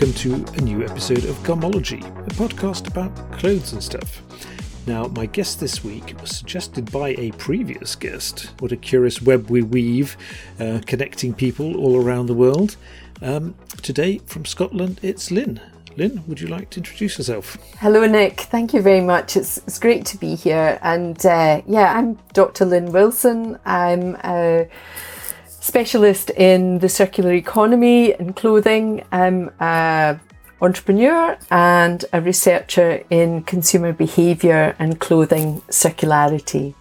welcome to a new episode of Garmology, a podcast about clothes and stuff. Now, my guest this week was suggested by a previous guest. What a curious web we weave, uh, connecting people all around the world. Um, today, from Scotland, it's Lynn. Lynn, would you like to introduce yourself? Hello, Nick. Thank you very much. It's, it's great to be here. And uh, yeah, I'm Dr. Lynn Wilson. I'm a specialist in the circular economy and clothing. I'm an entrepreneur and a researcher in consumer behaviour and clothing circularity.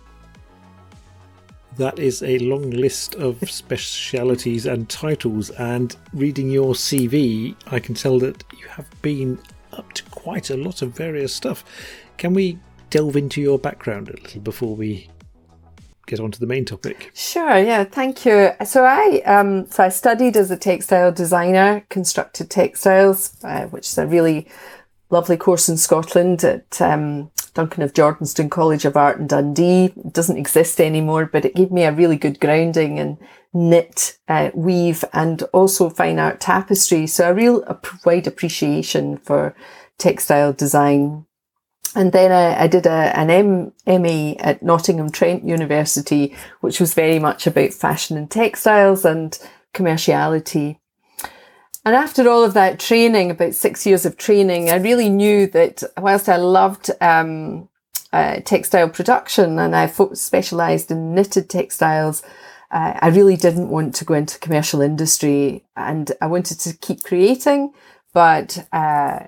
That is a long list of specialities and titles, and reading your CV, I can tell that you have been up to quite a lot of various stuff. Can we delve into your background a little before we get on to the main topic? Sure, yeah, thank you. So I um, so I studied as a textile designer, constructed textiles, uh, which is a really lovely course in Scotland at um, Duncan of Jordanstone College of Art in Dundee. It doesn't exist anymore, but it gave me a really good grounding in knit, uh, weave, and also fine art tapestry. So a real a wide appreciation for textile design. And then I, I did a, an M, MA at Nottingham Trent University, which was very much about fashion and textiles and commerciality. And after all of that training, about six years of training, I really knew that whilst I loved um, uh, textile production and I fo- specialised in knitted textiles, uh, I really didn't want to go into commercial industry and I wanted to keep creating. But uh,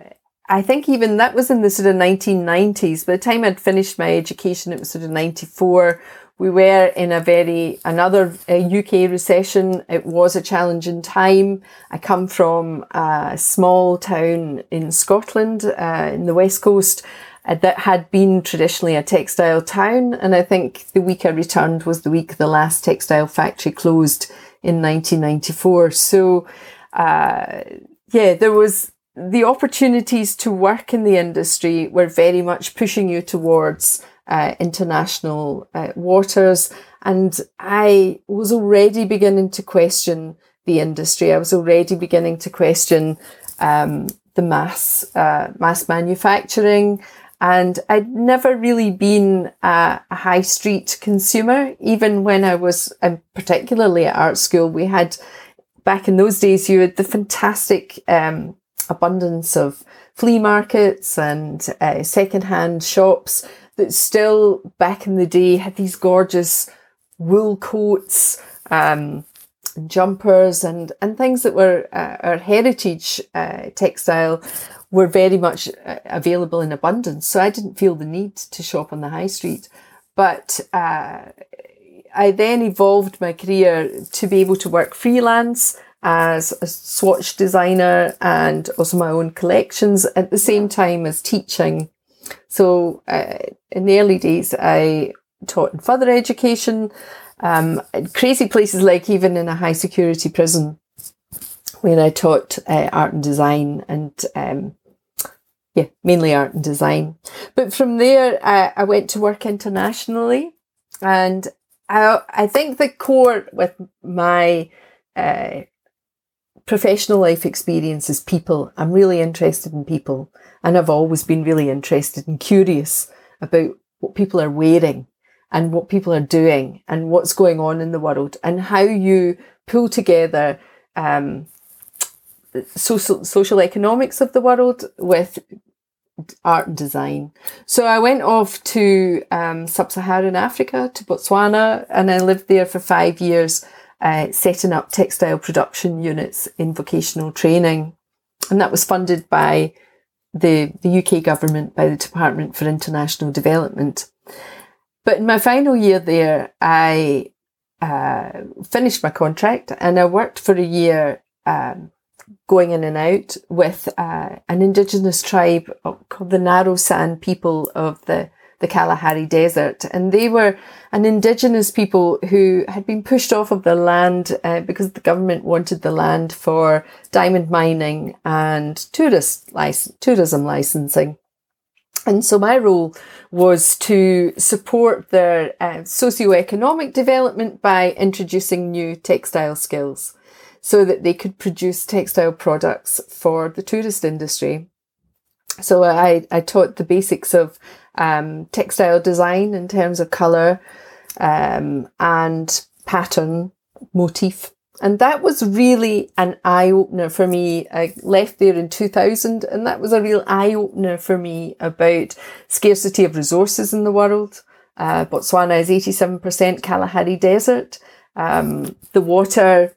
I think even that was in the sort of 1990s. By the time I'd finished my education, it was sort of 94 we were in a very another UK uh, recession. It was a challenging time. I come from a small town in Scotland, uh, in the west coast, uh, that had been traditionally a textile town, and I think the week I returned was the week the last textile factory closed in 1994. So, uh, yeah, there was the opportunities to work in the industry were very much pushing you towards uh, international uh, waters. And I was already beginning to question the industry. I was already beginning to question um, the mass uh, mass manufacturing. And I'd never really been a, a, high street consumer, even when I was, and particularly at art school, we had back in those days, you had the fantastic um, abundance of flea markets and uh, secondhand shops that still back in the day had these gorgeous wool coats, um, jumpers and, and things that were uh, our heritage uh, textile were very much uh, available in abundance. So I didn't feel the need to shop on the high street. But uh, I then evolved my career to be able to work freelance as a swatch designer and also my own collections at the same time as teaching so uh, in the early days, I taught in further education, um, crazy places like even in a high security prison, when I taught uh, art and design and um, yeah, mainly art and design. But from there, I, I went to work internationally, and I I think the core with my uh, professional life experience is people. I'm really interested in people. And I've always been really interested and curious about what people are wearing and what people are doing and what's going on in the world and how you pull together um, social, social economics of the world with art and design. So I went off to um, sub-Saharan Africa, to Botswana, and I lived there for five years uh, setting up textile production units in vocational training. And that was funded by the, the UK government, by the Department for International Development. But in my final year there, I uh, finished my contract and I worked for a year um, going in and out with uh, an indigenous tribe called the Naro San people of the the Kalahari Desert. And they were an indigenous people who had been pushed off of the land uh, because the government wanted the land for diamond mining and tourist lic- tourism licensing. And so my role was to support their uh, socio-economic development by introducing new textile skills. so that they could produce textile products for the tourist industry. So I, I taught the basics of um, textile design in terms of colour um, and pattern, motif. And that was really an eye opener for me. I left there in 2000 and that was a real eye opener for me about scarcity of resources in the world. Uh, Botswana is 87% Kalahari Desert. Um, the water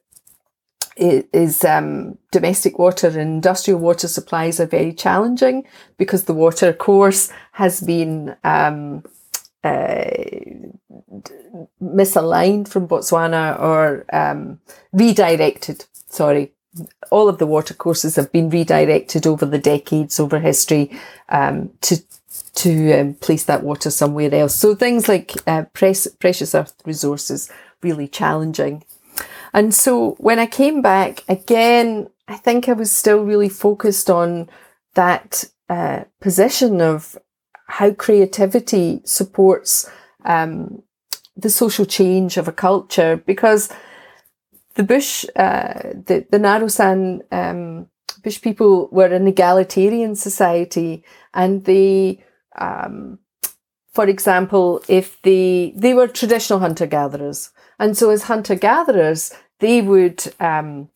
is um, domestic water and industrial water supplies are very challenging because the water course has been um, uh, misaligned from Botswana or um, redirected. Sorry, all of the water courses have been redirected over the decades, over history, um, to to um, place that water somewhere else. So things like uh, precious earth resources really challenging. And so when I came back again, I think I was still really focused on that uh, position of how creativity supports um, the social change of a culture because the bush, uh, the, the Naro San um, bush people were an egalitarian society and they, um, for example, if they, they were traditional hunter gatherers. And so as hunter gatherers, they would, um,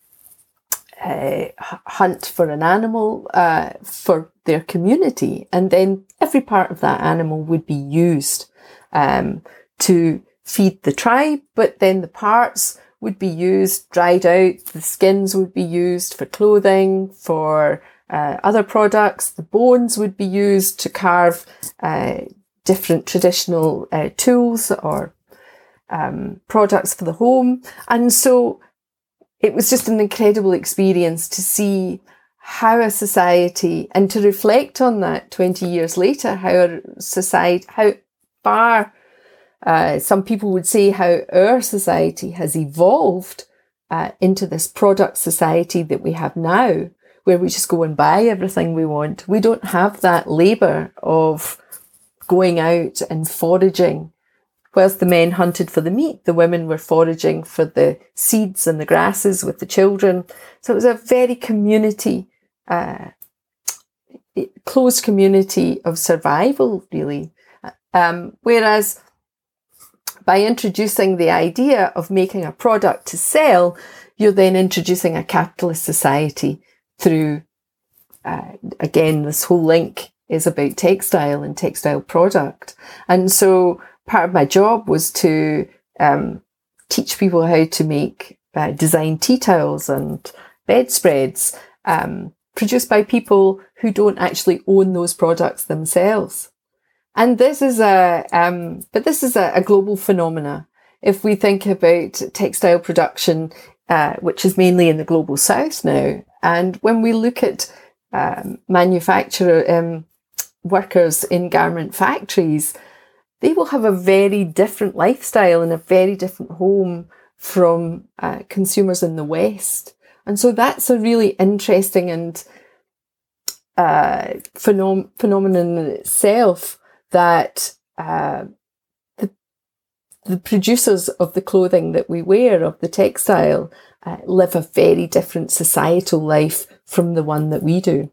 uh, hunt for an animal uh, for their community, and then every part of that animal would be used um, to feed the tribe, but then the parts would be used, dried out, the skins would be used for clothing, for uh, other products, the bones would be used to carve uh, different traditional uh, tools or um, products for the home. And so it was just an incredible experience to see how a society and to reflect on that 20 years later, how a society, how far uh, some people would say how our society has evolved uh, into this product society that we have now, where we just go and buy everything we want. We don't have that labour of going out and foraging. Whilst the men hunted for the meat, the women were foraging for the seeds and the grasses with the children. So it was a very community, uh, close community of survival, really. Um, whereas by introducing the idea of making a product to sell, you're then introducing a capitalist society through, uh, again, this whole link is about textile and textile product. And so part of my job was to um, teach people how to make uh, design tea towels and bedspreads um, produced by people who don't actually own those products themselves. And this is a, um, but this is a, a, global phenomena. If we think about textile production, uh, which is mainly in the global south now, and when we look at um, manufacturer um, workers in garment factories, they will have a very different lifestyle and a very different home from uh, consumers in the West. And so that's a really interesting and uh, phenom- phenomenon in itself that uh, the the producers of the clothing that we wear, of the textile, uh, live a very different societal life from the one that we do.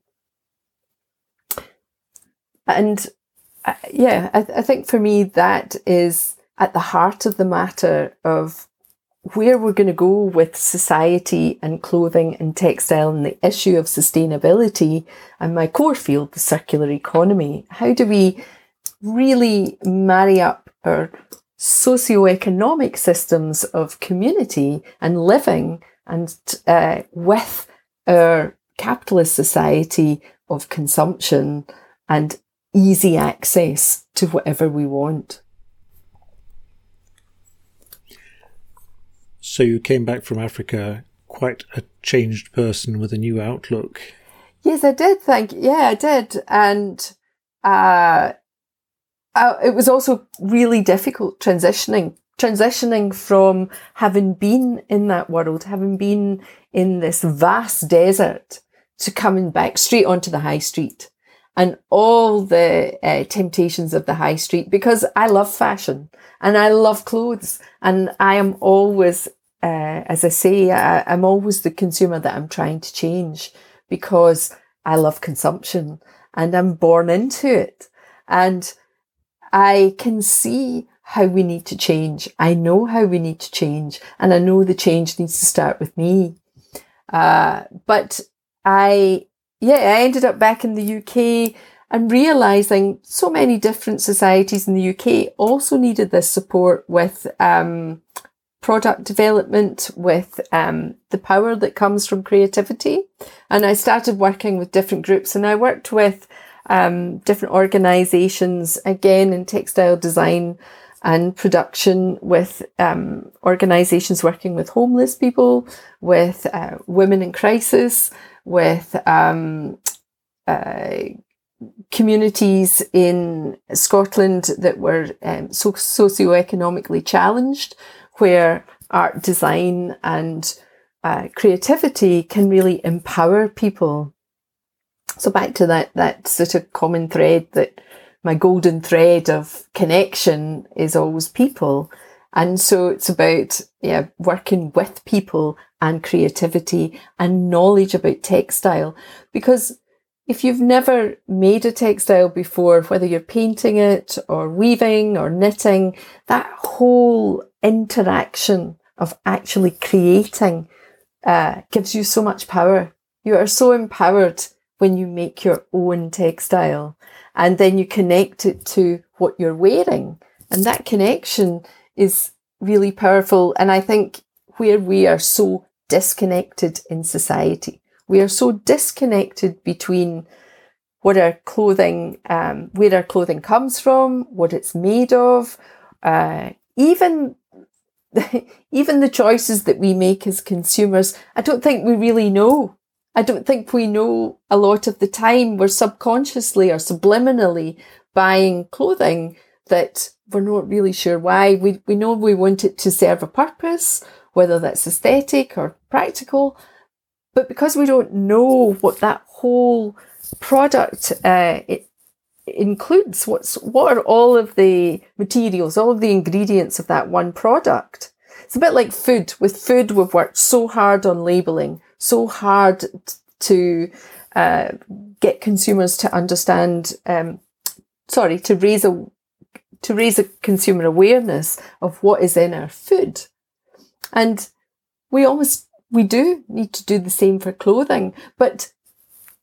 And uh, yeah, I, th- I think for me that is at the heart of the matter of where we're going to go with society and clothing and textile and the issue of sustainability and my core field, the circular economy. How do we really marry up our socio-economic systems of community and living and uh, with our capitalist society of consumption and easy access to whatever we want. So you came back from Africa quite a changed person with a new outlook. Yes, I did. Thank you. Yeah, I did, and uh, uh, it was also really difficult transitioning transitioning from having been in that world, having been in this vast desert, to coming back straight onto the high street and all the uh, temptations of the high street because I love fashion and I love clothes and I am always uh, as I say, I, I'm always the consumer that I'm trying to change because I love consumption and I'm born into it. And I can see how we need to change. I know how we need to change, and I know the change needs to start with me. Uh, but I, yeah, I ended up back in the UK and realizing so many different societies in the UK also needed this support with um, product development, with um, the power that comes from creativity. And I started working with different groups, and I worked with um, different organizations, again in textile design and production, with um, organizations working with homeless people, with uh, women in crisis, with um, uh, communities in Scotland that were um, so socioeconomically challenged, where art, design, and uh, creativity can really empower people so back to that, that sort of common thread that my golden thread of connection is always people. And so it's about, yeah, working with people and creativity and knowledge about textile. Because if you've never made a textile before, whether you're painting it or weaving or knitting, that whole interaction of actually creating uh, gives you so much power. You are so empowered when you make your own textile and then you connect it to what you're wearing. And that connection is really powerful. And I think where we are so disconnected in society, we are so disconnected between what our clothing, um, where our clothing comes from, what it's made of, uh, even even the choices that we make as consumers. I don't think we really know I don't think we know a lot of the time we're subconsciously or subliminally buying clothing that we're not really sure why. We, we know we want it to serve a purpose, whether that's aesthetic or practical. But because we don't know what that whole product uh, it includes, what's what are all of the materials, all of the ingredients of that one product? It's a bit like food. With food, we've worked so hard on labeling, so hard to uh, get consumers to understand, um, sorry, to raise a to raise a consumer awareness of what is in our food, and we almost we do need to do the same for clothing, but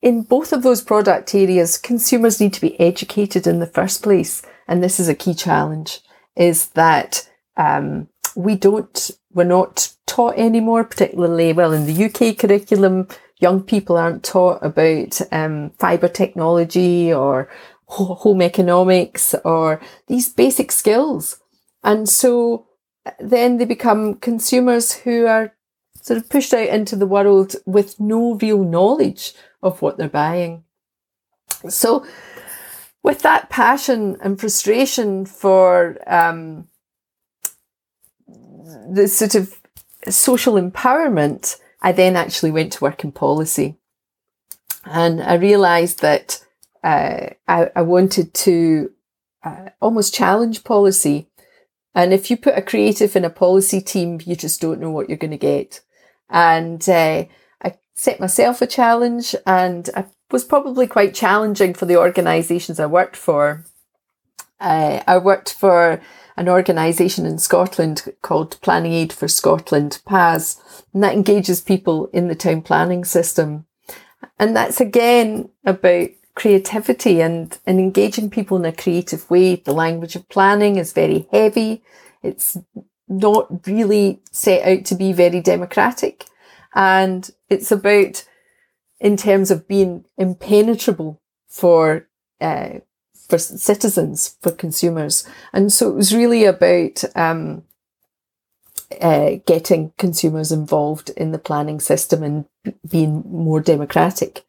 in both of those product areas, consumers need to be educated in the first place, and this is a key challenge: is that um, we don't we're not taught anymore, particularly well in the UK curriculum. Young people aren't taught about um, fibre technology or home economics or these basic skills. And so uh, then they become consumers who are sort of pushed out into the world with no real knowledge of what they're buying. So, with that passion and frustration for um, the sort of social empowerment, I then actually went to work in policy. And I realised that uh, I, I, wanted to uh, almost challenge policy. And if you put a creative in a policy team, you just don't know what you're going to get. And uh, I set myself a challenge, and I was probably quite challenging for the organisations I worked for. Uh, I worked for an organisation in Scotland called Planning Aid for Scotland, PAS, and that engages people in the town planning system. And that's again about creativity and, and engaging people in a creative way. The language of planning is very heavy. It's not really set out to be very democratic. And it's about, in terms of being impenetrable for uh, for citizens, for consumers. And so it was really about um, uh, getting consumers involved in the planning system and being more democratic.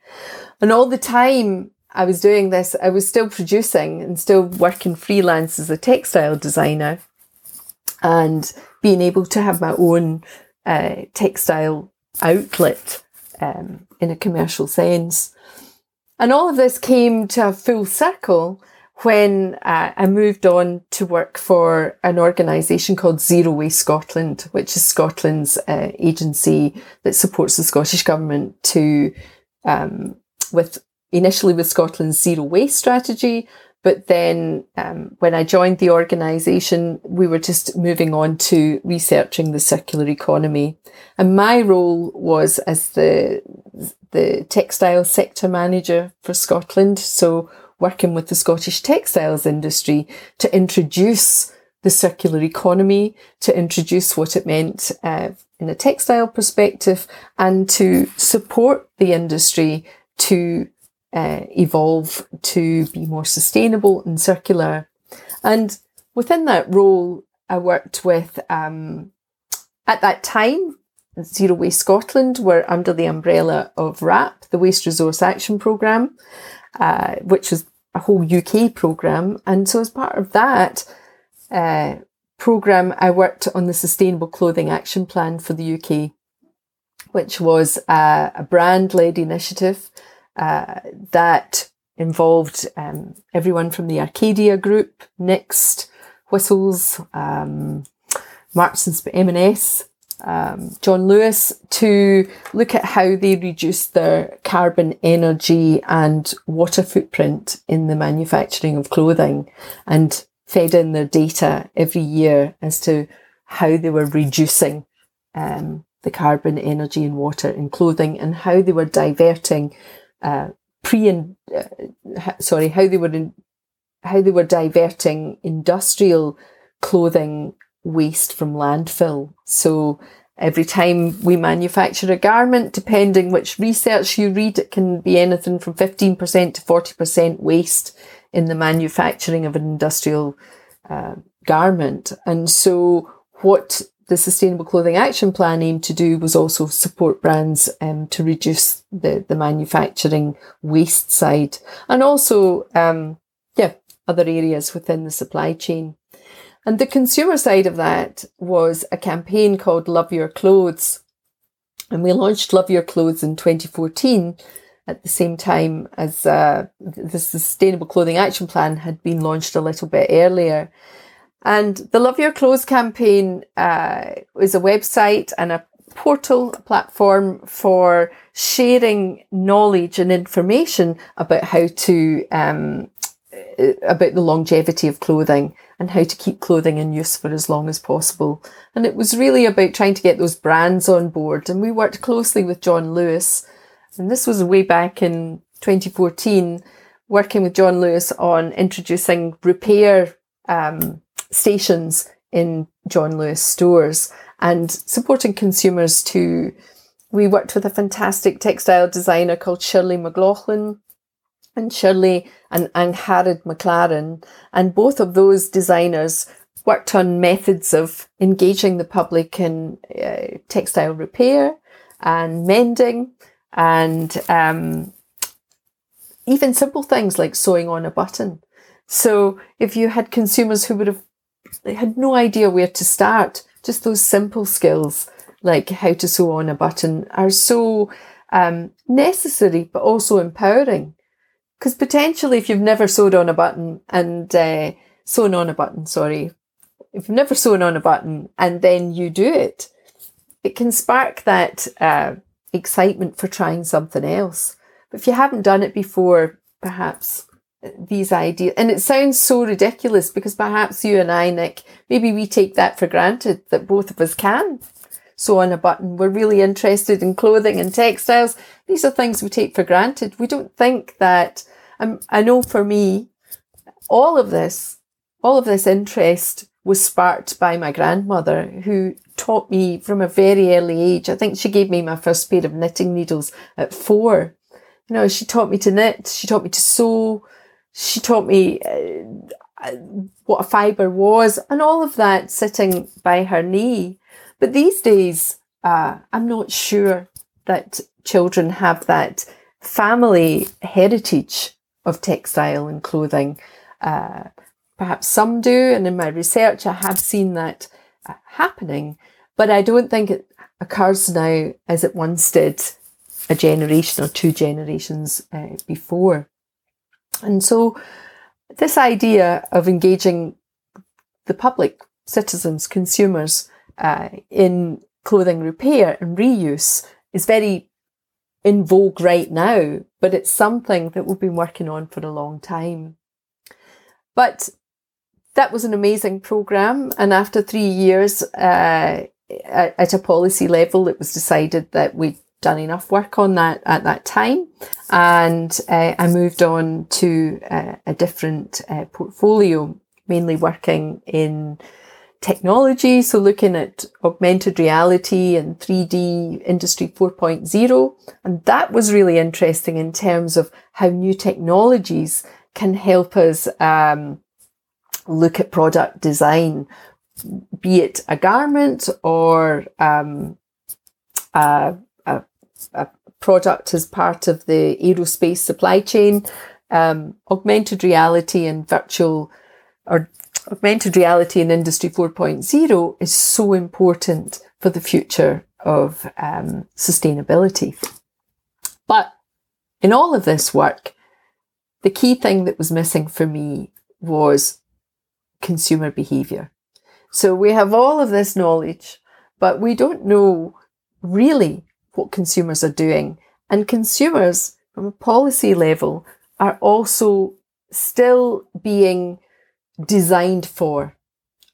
And all the time I was doing this, I was still producing and still working freelance as a textile designer and being able to have my own uh, textile outlet um, in a commercial sense. And all of this came to a full circle when uh, I moved on to work for an organisation called Zero Waste Scotland, which is Scotland's uh, agency that supports the Scottish Government to, um, with initially with Scotland's zero waste strategy, but then um, when I joined the organisation, we were just moving on to researching the circular economy. And my role was as the, the textile sector manager for Scotland. So working with the Scottish textiles industry to introduce the circular economy, to introduce what it meant uh, in a textile perspective and to support the industry to uh, evolve to be more sustainable and circular. And within that role, I worked with, um, at that time, Zero Waste Scotland were under the umbrella of WRAP, the Waste Resource Action Programme, uh, which was a whole UK programme. And so as part of that uh, programme, I worked on the Sustainable Clothing Action Plan for the UK, which was a brand-led initiative uh, that involved um, everyone from the Arcadia Group, Next, Whistles, um, Marks and M&S, um, John Lewis to look at how they reduce their carbon, energy, and water footprint in the manufacturing of clothing, and fed in their data every year as to how they were reducing um, the carbon, energy, and water in clothing, and how they were diverting uh, pre and uh, sorry how they were in, how they were diverting industrial clothing waste from landfill. So every time we manufacture a garment, depending which research you read, it can be anything from 15% to 40% waste in the manufacturing of an industrial uh, garment. And so what the Sustainable Clothing Action Plan aimed to do was also support brands um, to reduce the, the manufacturing waste side and also, um, yeah, other areas within the supply chain. And the consumer side of that was a campaign called Love Your Clothes. And we launched Love Your Clothes in 2014 at the same time as uh, the Sustainable Clothing Action Plan had been launched a little bit earlier. And the Love Your Clothes campaign uh, is a website and a portal a platform for sharing knowledge and information about how to um, about the longevity of clothing and how to keep clothing in use for as long as possible. And it was really about trying to get those brands on board. And we worked closely with John Lewis. And this was way back in 2014, working with John Lewis on introducing repair um, stations in John Lewis stores and supporting consumers to. We worked with a fantastic textile designer called Shirley McLaughlin and Shirley and Angharad McLaren. And both of those designers worked on methods of engaging the public in uh, textile repair and mending and um, even simple things like sewing on a button. So if you had consumers who would have they had no idea where to start. Just those simple skills, like how to sew on a button, are so um, necessary, but also empowering. Because potentially, if you've never sewed on a button and uh, sewn on a button, sorry, if you've never sewn on a button and then you do it, it can spark that uh, excitement for trying something else. But if you haven't done it before, perhaps these ideas. And it sounds so ridiculous because perhaps you and I, Nick, maybe we take that for granted that both of us can sew on a button. We're really interested in clothing and textiles. These are things we take for granted. We don't think that, um, I know for me, all of this, all of this interest was sparked by my grandmother who taught me from a very early age. I think she gave me my first pair of knitting needles at four. You know, she taught me to knit, she taught me to sew, she taught me uh, what a fibre was and all of that sitting by her knee. But these days, uh, I'm not sure that children have that family heritage of textile and clothing. Uh, perhaps some do, and in my research, I have seen that uh, happening, but I don't think it occurs now as it once did a generation or two generations uh, before. And so this idea of engaging the public, citizens, consumers uh, in clothing repair and reuse is very in vogue right now, but it's something that we've been working on for a long time. But that was an amazing program. And after three years, uh, at a policy level, it was decided that we'd done enough work on that at that time. And uh, I moved on to uh, a different uh, portfolio, mainly working in technology. So looking at augmented reality and 3D industry 4.0. And that was really interesting in terms of how new technologies can help us um, look at product design, be it a garment or um, a, product as part of the aerospace supply chain. Um, augmented reality and virtual or augmented reality in Industry 4.0 is so important for the future of um, sustainability. But in all of this work, the key thing that was missing for me was consumer behaviour. So we have all of this knowledge, but we don't know really what consumers are doing. And consumers, from a policy level, are also still being designed for,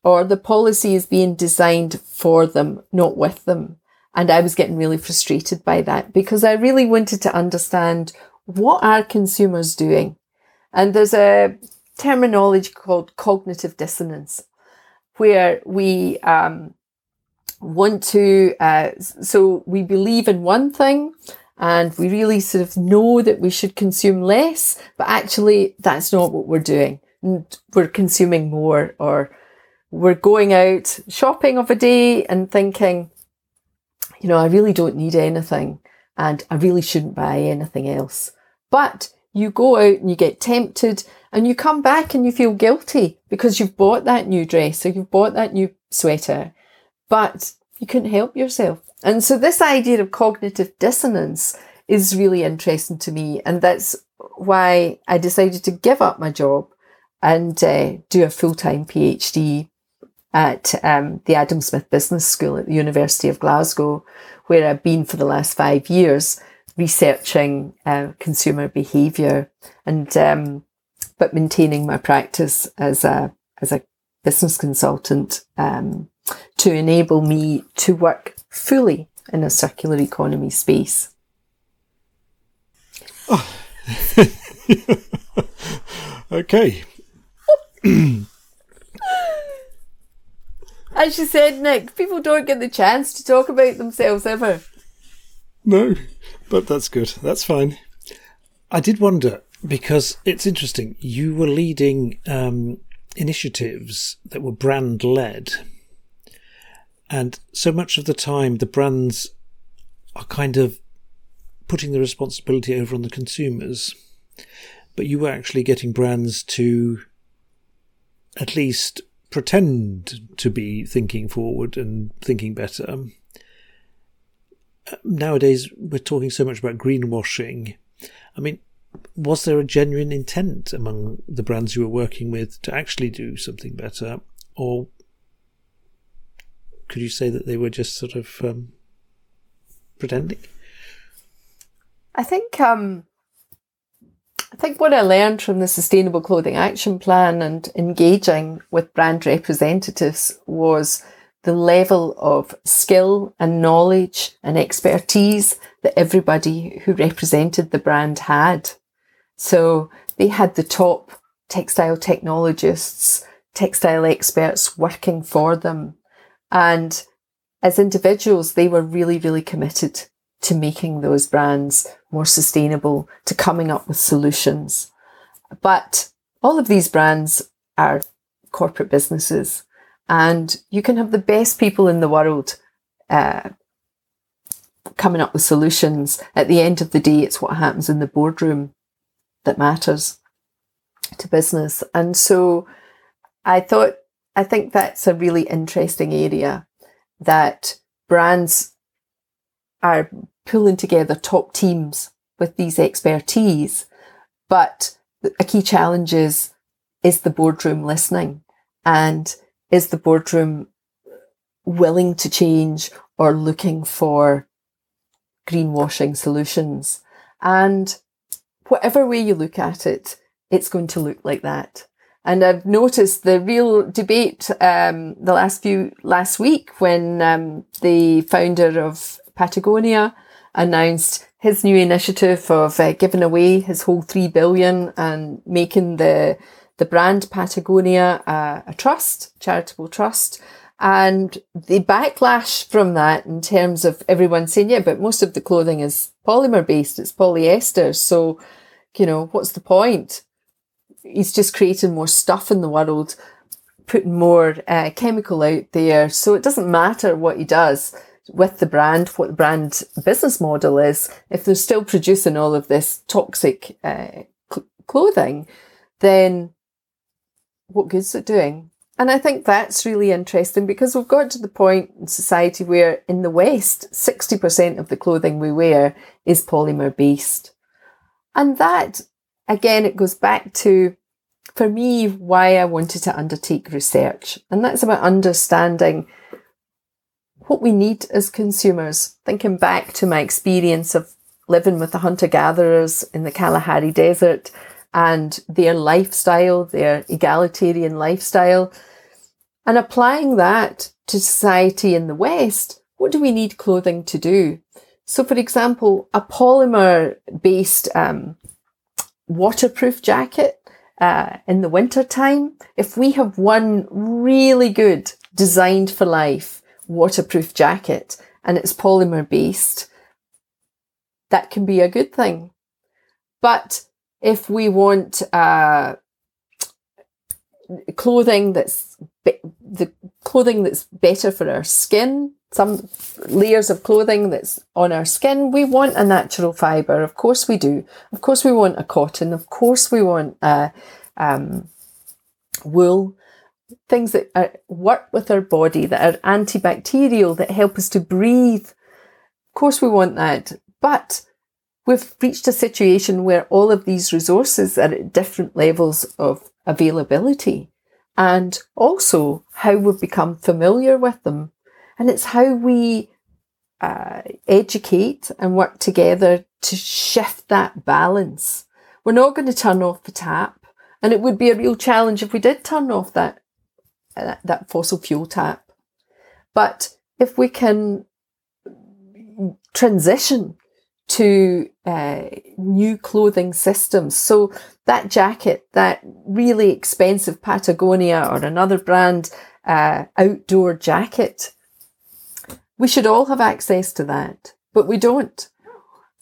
or the policy is being designed for them, not with them. And I was getting really frustrated by that because I really wanted to understand what are consumers doing? And there's a terminology called cognitive dissonance where we um, want to, uh, so we believe in one thing and we really sort of know that we should consume less, but actually that's not what we're doing we're consuming more or we're going out shopping of a day and thinking, you know, I really don't need anything and I really shouldn't buy anything else. But you go out and you get tempted and you come back and you feel guilty because you've bought that new dress or you've bought that new sweater, but you couldn't help yourself. And so this idea of cognitive dissonance is really interesting to me. And that's why I decided to give up my job and uh, do a full time PhD at um, the Adam Smith Business School at the University of Glasgow, where I've been for the last five years researching uh, consumer behaviour and um, but maintaining my practice as a as a business consultant um, to enable me to work fully in a circular economy space. Oh. okay, As you said, Nick, people don't get the chance to talk about themselves ever. No, but that's good. That's fine. I did wonder because it's interesting. You were leading um, initiatives that were brand led, and so much of the time, the brands are kind of putting the responsibility over on the consumers. But you were actually getting brands to at least pretend to be thinking forward and thinking better. Um, nowadays, we're talking so much about greenwashing. I mean, was there a genuine intent among the brands you were working with to actually do something better? Or could you say that they were just sort of um, pretending? I think um, I think what I learned from the Sustainable Clothing Action Plan and engaging with brand representatives was the level of skill and knowledge and expertise that everybody who represented the brand had. So they had the top textile technologists, textile experts working for them. And as individuals, they were really, really committed to making those brands more sustainable, to coming up with solutions. But all of these brands are corporate businesses, and you can have the best people in the world uh, coming up with solutions. At the end of the day, it's what happens in the boardroom that matters to business. And so I thought, I think that's a really interesting area that brands are pulling together top teams with these expertise. But a key challenge is is the boardroom listening? And is the boardroom willing to change or looking for greenwashing solutions? And whatever way you look at it, it's going to look like that. And I've noticed the real debate um, the last few last week when um, the founder of Patagonia announced his new initiative of uh, giving away his whole three billion and making the the brand Patagonia uh, a trust, charitable trust. And the backlash from that in terms of everyone saying, yeah, but most of the clothing is polymer based, it's polyester. So, you know, what's the point? He's just creating more stuff in the world, putting more uh, chemical out there. So it doesn't matter what he does with the brand, what the brand business model is. If they're still producing all of this toxic uh, cl- clothing, then what good's it doing? And I think that's really interesting because we've got to the point in society where in the West, 60% of the clothing we wear is polymer based. And that, again, it goes back to, for me, why I wanted to undertake research. And that's about understanding what we need as consumers. Thinking back to my experience of living with the hunter gatherers in the Kalahari Desert and their lifestyle, their egalitarian lifestyle, and applying that to society in the West, what do we need clothing to do? So, for example, a polymer based um, waterproof jacket uh, in the winter time, if we have one really good designed for life waterproof jacket and it's polymer based, that can be a good thing. But if we want uh, clothing that's be- the clothing that's better for our skin, some layers of clothing that's on our skin, we want a natural fibre. Of course we do. Of course we want a cotton. Of course we want a um, wool. Things that are, work with our body, that are antibacterial, that help us to breathe. Of course we want that. But we've reached a situation where all of these resources are at different levels of availability and also how we've become familiar with them. And it's how we uh, educate and work together to shift that balance. We're not going to turn off the tap, and it would be a real challenge if we did turn off that uh, that fossil fuel tap. But if we can transition to uh, new clothing systems. So that jacket, that really expensive Patagonia or another brand uh, outdoor jacket, we should all have access to that, but we don't.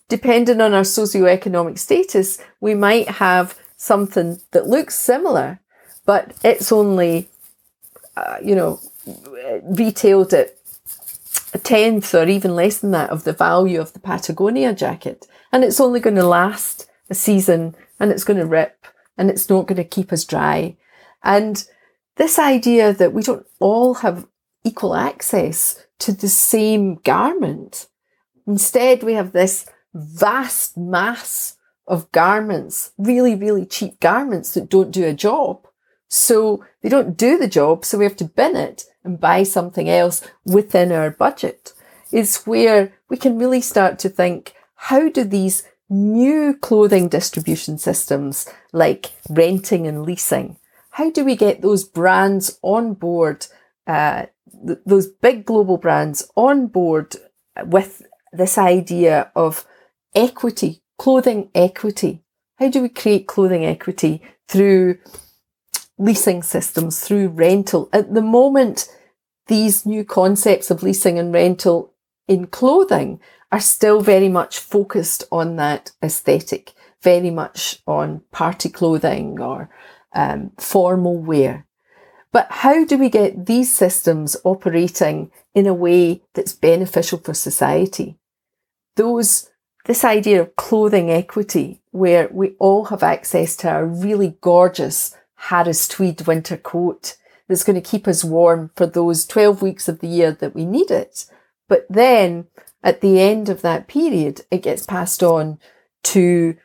Depending on our socioeconomic status, we might have something that looks similar, but it's only, uh, you know, retailed at a tenth or even less than that of the value of the Patagonia jacket. And it's only going to last a season and it's going to rip and it's not going to keep us dry. And this idea that we don't all have equal access to the same garment. Instead, we have this vast mass of garments, really, really cheap garments that don't do a job. So they don't do the job, so we have to bin it and buy something else within our budget. Is where we can really start to think, how do these new clothing distribution systems like renting and leasing, how do we get those brands on board, uh, th- those big global brands on board with this idea of equity, clothing equity? How do we create clothing equity through leasing systems, through rental. At the moment, these new concepts of leasing and rental in clothing are still very much focused on that aesthetic, very much on party clothing or um, formal wear. But how do we get these systems operating in a way that's beneficial for society? Those, this idea of clothing equity, where we all have access to a really gorgeous Harris tweed winter coat that's going to keep us warm for those 12 weeks of the year that we need it. But then at the end of that period, it gets passed on to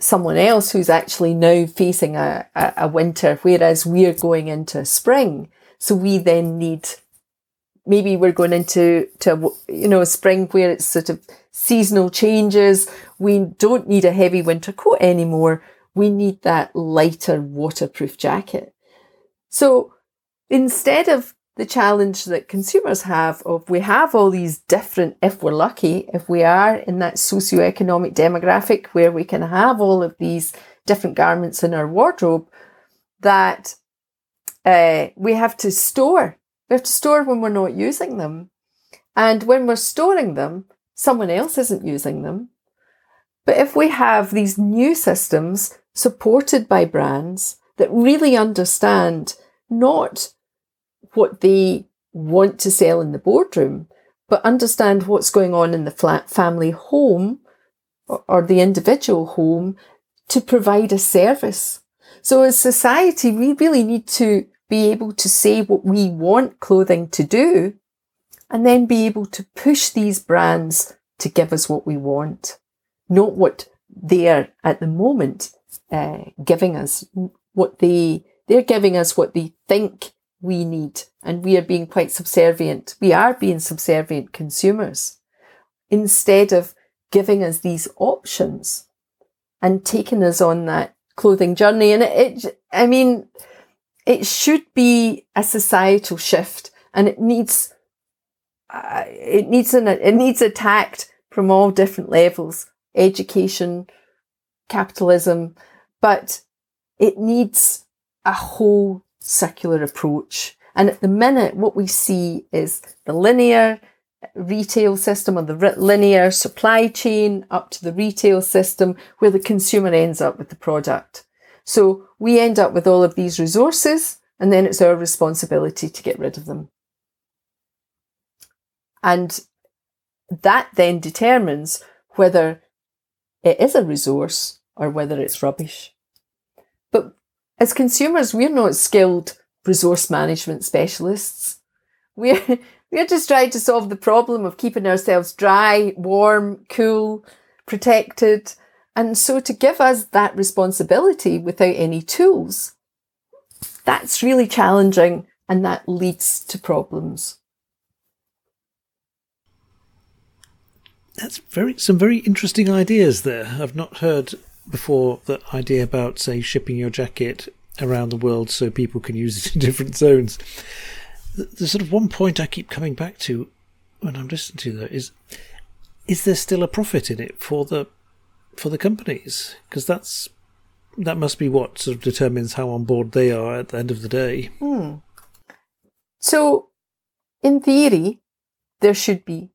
someone else who's actually now facing a, a, a winter, whereas we're going into spring. So we then need maybe we're going into to you know spring where it's sort of seasonal changes. We don't need a heavy winter coat anymore. We need that lighter waterproof jacket. So instead of the challenge that consumers have of we have all these different, if we're lucky, if we are in that socioeconomic demographic where we can have all of these different garments in our wardrobe, that uh, we have to store. We have to store when we're not using them. And when we're storing them, someone else isn't using them. But if we have these new systems supported by brands that really understand not what they want to sell in the boardroom, but understand what's going on in the flat family home or, the individual home to provide a service. So as society, we really need to be able to say what we want clothing to do and then be able to push these brands to give us what we want, not what they're at the moment uh, giving us, what they, they're giving us what they think we need. And we are being quite subservient. We are being subservient consumers instead of giving us these options and taking us on that clothing journey. And it, it I mean, it should be a societal shift and it needs, uh, it needs an, it needs attacked from all different levels, education, capitalism, but it needs a whole circular approach. And at the minute, what we see is the linear retail system or the linear supply chain up to the retail system where the consumer ends up with the product. So we end up with all of these resources and then it's our responsibility to get rid of them. And that then determines whether it is a resource or whether it's rubbish. As consumers, we're not skilled resource management specialists. We're, we're just trying to solve the problem of keeping ourselves dry, warm, cool, protected. And so to give us that responsibility without any tools, that's really challenging and that leads to problems. That's very some very interesting ideas there. I've not heard before the idea about say shipping your jacket around the world so people can use it in different zones. The, sort of one point I keep coming back to when I'm listening to that is is there still a profit in it for the for the companies? Because that's that must be what sort of determines how on board they are at the end of the day. Hmm. So, in theory, there should be,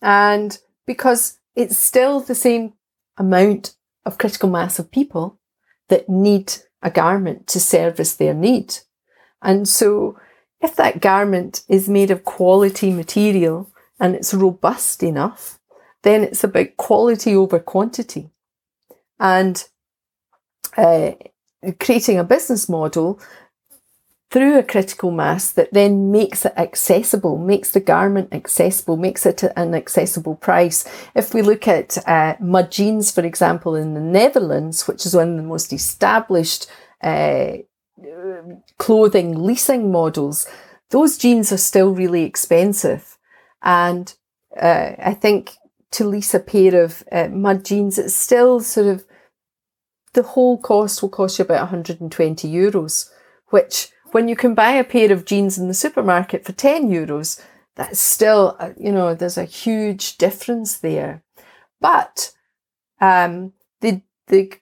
and because it's still the same amount of critical mass of people that need a garment to service their need. And so if that garment is made of quality material and it's robust enough, then it's about quality over quantity. And uh, creating a business model through a critical mass that then makes it accessible, makes the garment accessible, makes it an accessible price. If we look at uh, Mud Jeans, for example, in the Netherlands, which is one of the most established uh, clothing leasing models, those jeans are still really expensive. And uh, I think to lease a pair of uh, mud jeans, it's still sort of the whole cost will cost you about 120 euros, which when you can buy a pair of jeans in the supermarket for 10 euros, that's still, uh, you know, there's a huge difference there. But um, the the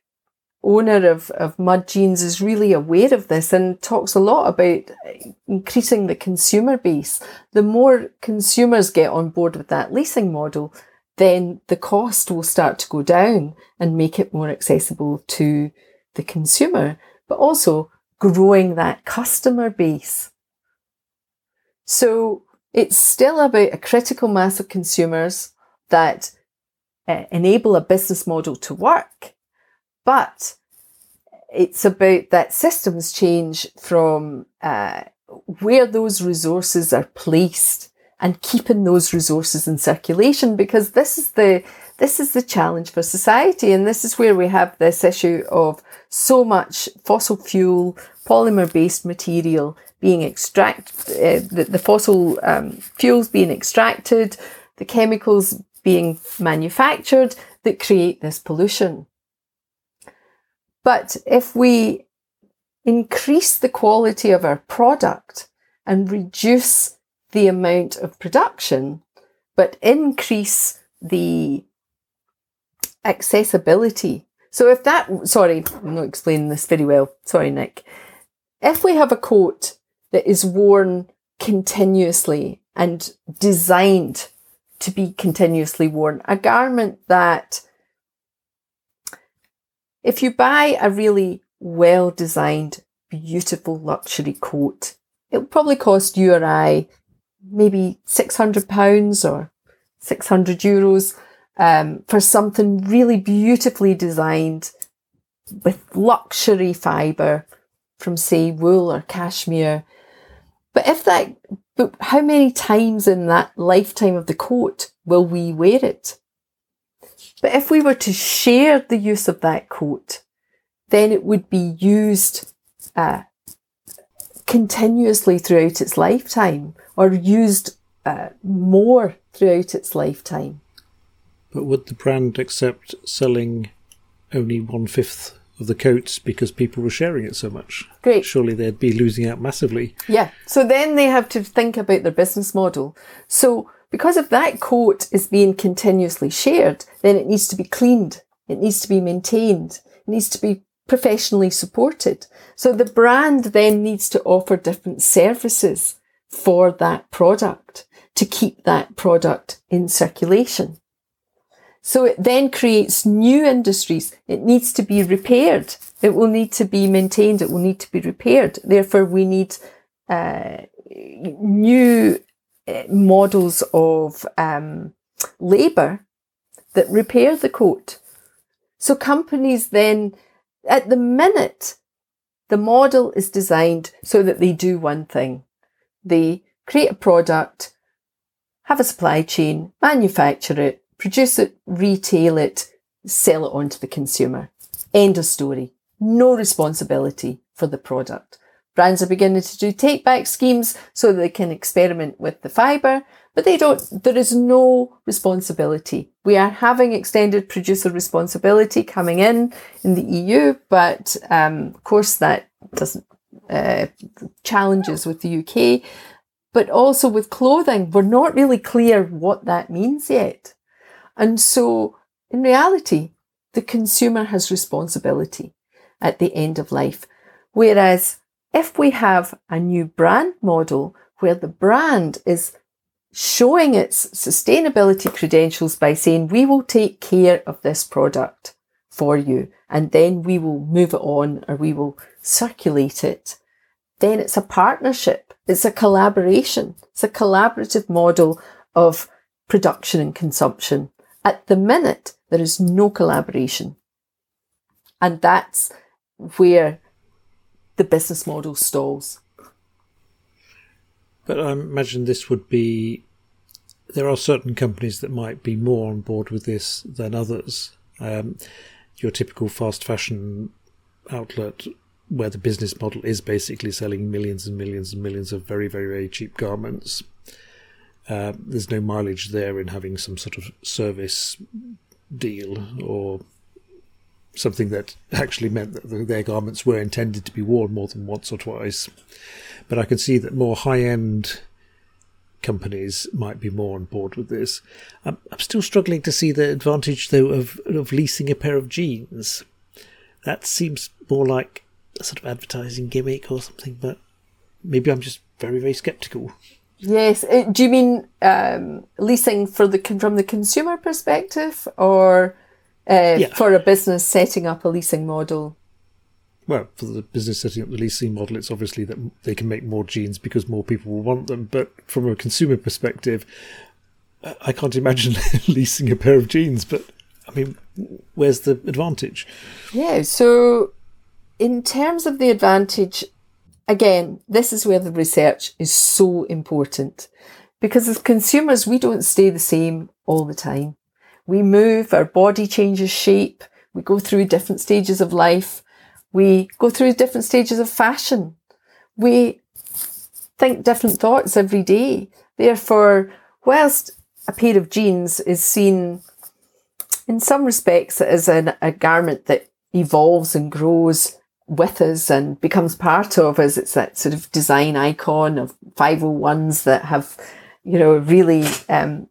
owner of, of Mud Jeans is really aware of this and talks a lot about increasing the consumer base. The more consumers get on board with that leasing model, then the cost will start to go down and make it more accessible to the consumer. But also, growing that customer base. So it's still about a critical mass of consumers that uh, enable a business model to work, but it's about that systems change from uh, where those resources are placed and keeping those resources in circulation because this is the this is the challenge for society. And this is where we have this issue of so much fossil fuel, polymer based material being extracted, uh, the, the, fossil um, fuels being extracted, the chemicals being manufactured that create this pollution. But if we increase the quality of our product and reduce the amount of production, but increase the accessibility. So if that, sorry, I'm not explaining this very well. Sorry, Nick. If we have a coat that is worn continuously and designed to be continuously worn, a garment that if you buy a really well designed, beautiful luxury coat, it'll probably cost you or I maybe £600 or 600 euros um, for something really beautifully designed with luxury fibre from, say, wool or cashmere. But if that, but how many times in that lifetime of the coat will we wear it? But if we were to share the use of that coat, then it would be used uh, continuously throughout its lifetime or used uh, more throughout its lifetime. But would the brand accept selling only one fifth of the coats because people were sharing it so much? Great. Surely they'd be losing out massively. Yeah. So then they have to think about their business model. So because if that coat is being continuously shared, then it needs to be cleaned. It needs to be maintained. It needs to be professionally supported. So the brand then needs to offer different services for that product to keep that product in circulation. So it then creates new industries. It needs to be repaired. It will need to be maintained. It will need to be repaired. Therefore, we need uh, new uh, models of um, labour that repair the coat. So companies then, at the minute, the model is designed so that they do one thing. They create a product, have a supply chain, manufacture it, produce it, retail it, sell it on to the consumer. End of story. No responsibility for the product. Brands are beginning to do take back schemes so that they can experiment with the fibre, but they don't, there is no responsibility. We are having extended producer responsibility coming in in the EU, but um, of course that doesn't, uh, challenges with the UK. But also with clothing, we're not really clear what that means yet. And so in reality, the consumer has responsibility at the end of life. Whereas if we have a new brand model where the brand is showing its sustainability credentials by saying, we will take care of this product for you and then we will move it on or we will circulate it, then it's a partnership. It's a collaboration. It's a collaborative model of production and consumption. At the minute, there is no collaboration. And that's where the business model stalls. But I imagine this would be. There are certain companies that might be more on board with this than others. Um, your typical fast fashion outlet, where the business model is basically selling millions and millions and millions of very, very, very cheap garments. Uh, there's no mileage there in having some sort of service deal or something that actually meant that their garments were intended to be worn more than once or twice. But I can see that more high end companies might be more on board with this. I'm, I'm still struggling to see the advantage, though, of, of leasing a pair of jeans. That seems more like a sort of advertising gimmick or something, but maybe I'm just very, very skeptical. Yes. Uh, do you mean um, leasing for the from the consumer perspective, or uh, yeah. for a business setting up a leasing model? Well, for the business setting up the leasing model, it's obviously that they can make more jeans because more people will want them. But from a consumer perspective, I can't imagine leasing a pair of jeans. But I mean, where's the advantage? Yeah. So, in terms of the advantage, again, this is where the research is so important because as consumers, we don't stay the same all the time. we move, our body changes shape, we go through different stages of life, we go through different stages of fashion, we think different thoughts every day. Therefore, whilst a pair of jeans is seen in some respects as an, a garment that evolves and grows with us and becomes part of us, it's that sort of design icon of 501s that have, you know, really um,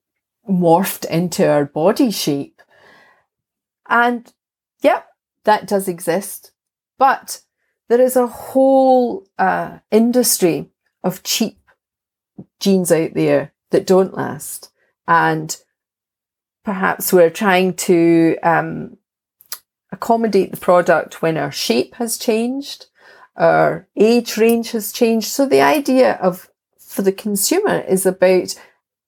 morphed into our body shape. And yep, that does exist. But there is a whole uh, industry of cheap jeans out there that don't last. And perhaps we're trying to um, accommodate the product when our shape has changed, our age range has changed. So the idea of for the consumer is about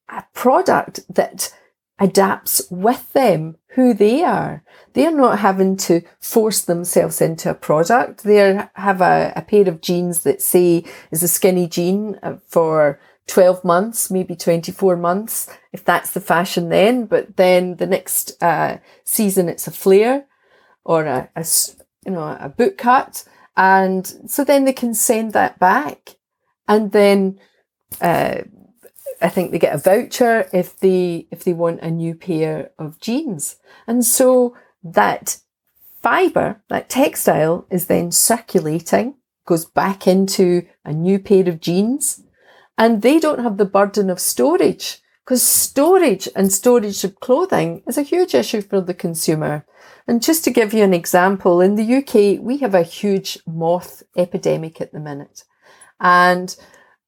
a product that adapts with them who they are. They're not having to force themselves into a product. They have a, a pair of jeans that say is a skinny jean uh, for 12 months, maybe 24 months, if that's the fashion then. But then the next uh, season it's a flare or a, a, you know, a boot cut. And so then they can send that back and then, uh, I think they get a voucher if they if they want a new pair of jeans. And so that fiber, that textile is then circulating, goes back into a new pair of jeans, and they don't have the burden of storage because storage and storage of clothing is a huge issue for the consumer. And just to give you an example, in the UK, we have a huge moth epidemic at the minute. And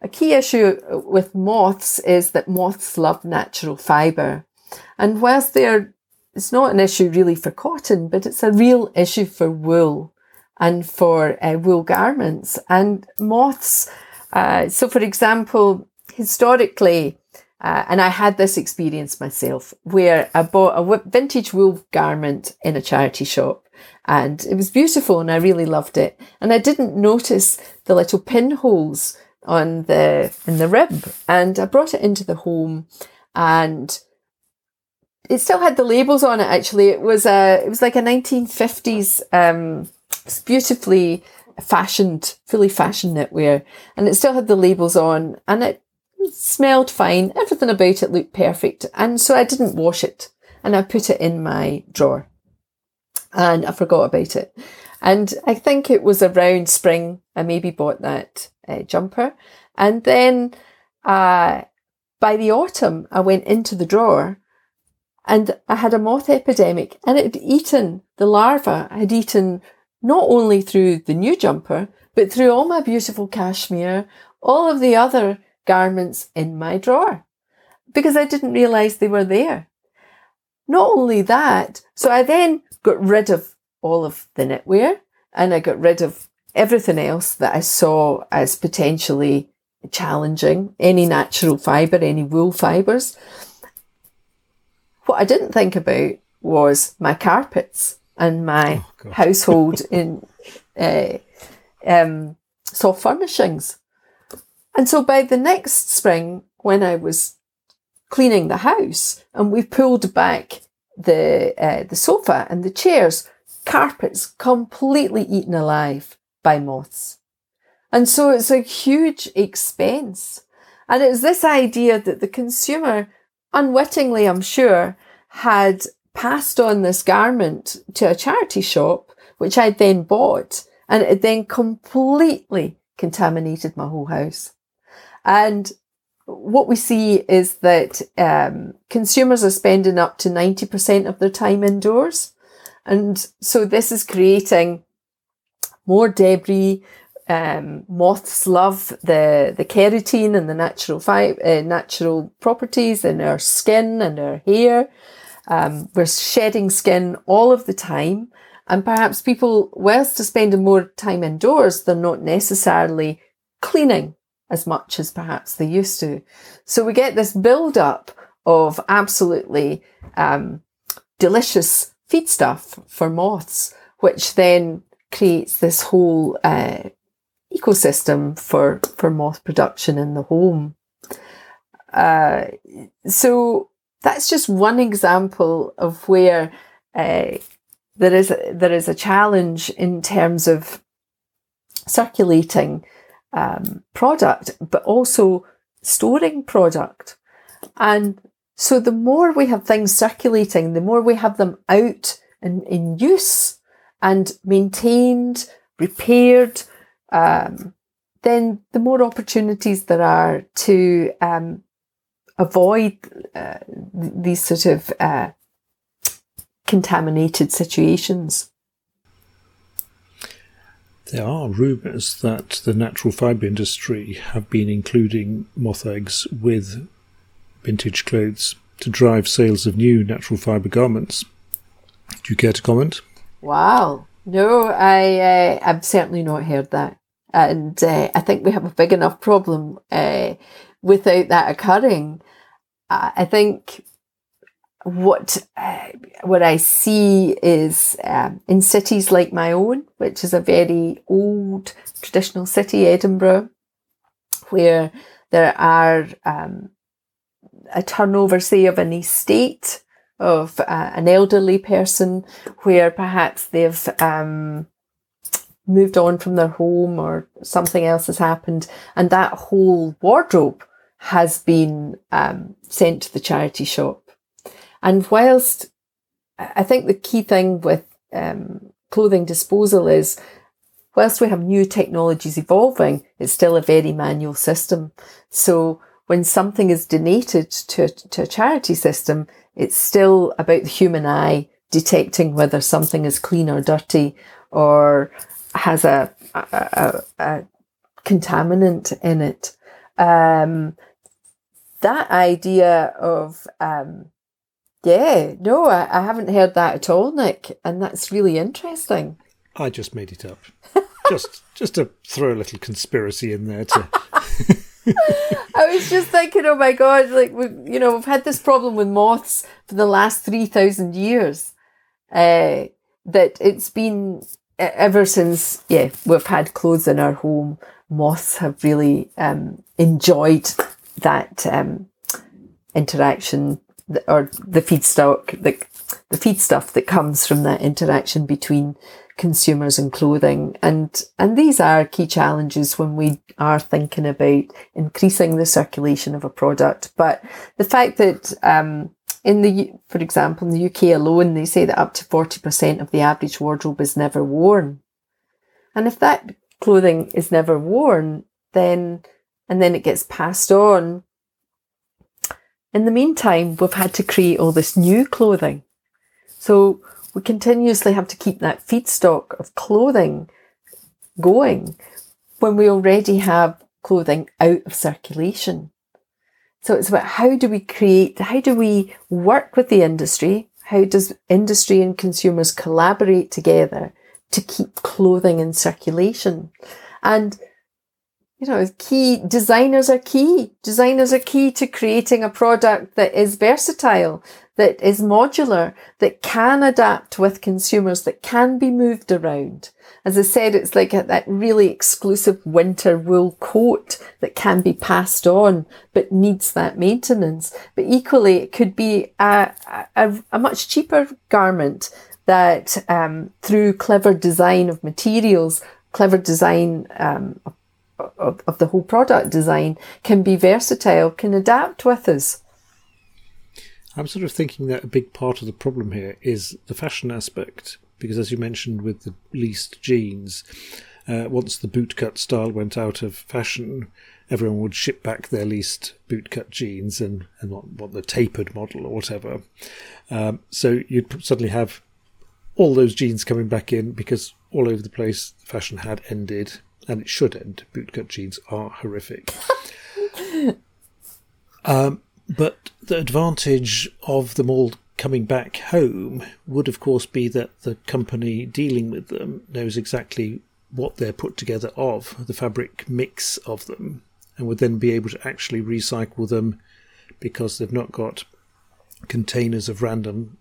a key issue with moths is that moths love natural fibre. And whilst they're, it's not an issue really for cotton, but it's a real issue for wool and for uh, wool garments. And moths, uh, so for example, historically, uh, and I had this experience myself where I bought a vintage wool garment in a charity shop and it was beautiful and I really loved it. And I didn't notice the little pinholes on the in the rib, and I brought it into the home, and it still had the labels on it. Actually, it was a it was like a 1950s, um, beautifully fashioned, fully fashioned knitwear, and it still had the labels on, and it smelled fine. Everything about it looked perfect, and so I didn't wash it, and I put it in my drawer, and I forgot about it. And I think it was around spring I maybe bought that uh, jumper. And then uh, by the autumn, I went into the drawer and I had a moth epidemic and it had eaten the larva, had eaten not only through the new jumper, but through all my beautiful cashmere, all of the other garments in my drawer because I didn't realize they were there. Not only that, so I then got rid of all of the knitwear and I got rid of everything else that I saw as potentially challenging, any natural fibre, any wool fibres. What I didn't think about was my carpets and my oh, household in uh, um, soft furnishings. And so by the next spring, when I was cleaning the house and we pulled back the uh, the sofa and the chairs, carpets completely eaten alive by moths. And so it's a huge expense. And it's this idea that the consumer, unwittingly, I'm sure, had passed on this garment to a charity shop, which I then bought, and it then completely contaminated my whole house. And what we see is that um, consumers are spending up to 90% of their time indoors. And so this is creating more debris. Um, moths love the, the keratin and the natural fi- uh, natural properties in our skin and our hair. Um, we're shedding skin all of the time. And perhaps people, whilst they're spending more time indoors, they're not necessarily cleaning as much as perhaps they used to. So we get this build up of absolutely um, delicious feed stuff for moths, which then creates this whole uh, ecosystem for, for moth production in the home. Uh, so that's just one example of where uh, there is a, there is a challenge in terms of circulating um, product, but also storing product. And so the more we have things circulating, the more we have them out and in use and maintained, repaired, um, then the more opportunities there are to um, avoid uh, these sort of uh, contaminated situations. There are rumours that the natural fibre industry have been including moth eggs with vintage clothes to drive sales of new natural fibre garments. Do you care to comment? Wow. No, I, uh, I've certainly not heard that. And uh, I think we have a big enough problem uh, without that occurring. I think what uh, what I see is um, in cities like my own, which is a very old traditional city, Edinburgh, where there are um, a turnover, say, of an estate of uh, an elderly person, where perhaps they've um, moved on from their home or something else has happened, and that whole wardrobe has been um, sent to the charity shop and whilst I think the key thing with um, clothing disposal is, whilst we have new technologies evolving, it's still a very manual system. So when something is donated to, to a charity system, it's still about the human eye detecting whether something is clean or dirty or has a, a, a, a contaminant in it. Um, that idea of um, yeah, no, I, I haven't heard that at all, Nick, and that's really interesting. I just made it up, just just to throw a little conspiracy in there. To I was just thinking, oh my god, like we, you know, we've had this problem with moths for the last three thousand years. Uh, that it's been ever since, yeah, we've had clothes in our home. Moths have really um, enjoyed that um, interaction or the feedstock, the, the feed stuff that comes from that interaction between consumers and clothing. And, and these are key challenges when we are thinking about increasing the circulation of a product. But the fact that, um, in the, for example, in the UK alone, they say that up to 40% of the average wardrobe is never worn. And if that clothing is never worn, then, and then it gets passed on in the meantime, we've had to create all this new clothing. So we continuously have to keep that feedstock of clothing going when we already have clothing out of circulation. So it's about how do we create, how do we work with the industry? How does industry and consumers collaborate together to keep clothing in circulation? And you know, key designers are key. Designers are key to creating a product that is versatile, that is modular, that can adapt with consumers, that can be moved around. As I said, it's like a, that really exclusive winter wool coat that can be passed on, but needs that maintenance. But equally, it could be a, a, a much cheaper garment that, um, through clever design of materials, clever design um, of of, of the whole product design can be versatile, can adapt with us. I'm sort of thinking that a big part of the problem here is the fashion aspect, because as you mentioned with the leased jeans, uh, once the bootcut style went out of fashion, everyone would ship back their leased bootcut jeans and, and the tapered model or whatever. Um, so you'd suddenly have all those jeans coming back in because all over the place fashion had ended and it should end. Bootcut jeans are horrific. um, but the advantage of them all coming back home would, of course, be that the company dealing with them knows exactly what they're put together of, the fabric mix of them, and would then be able to actually recycle them because they've not got containers of random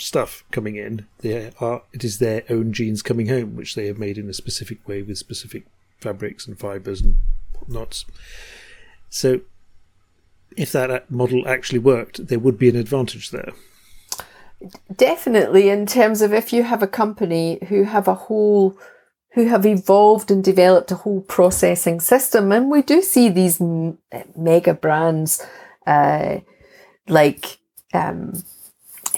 stuff coming in. They are it is their own jeans coming home, which they have made in a specific way with specific fabrics and fibres and whatnots. So if that model actually worked, there would be an advantage there. Definitely, in terms of if you have a company who have a whole, who have evolved and developed a whole processing system, and we do see these m- mega brands uh, like um,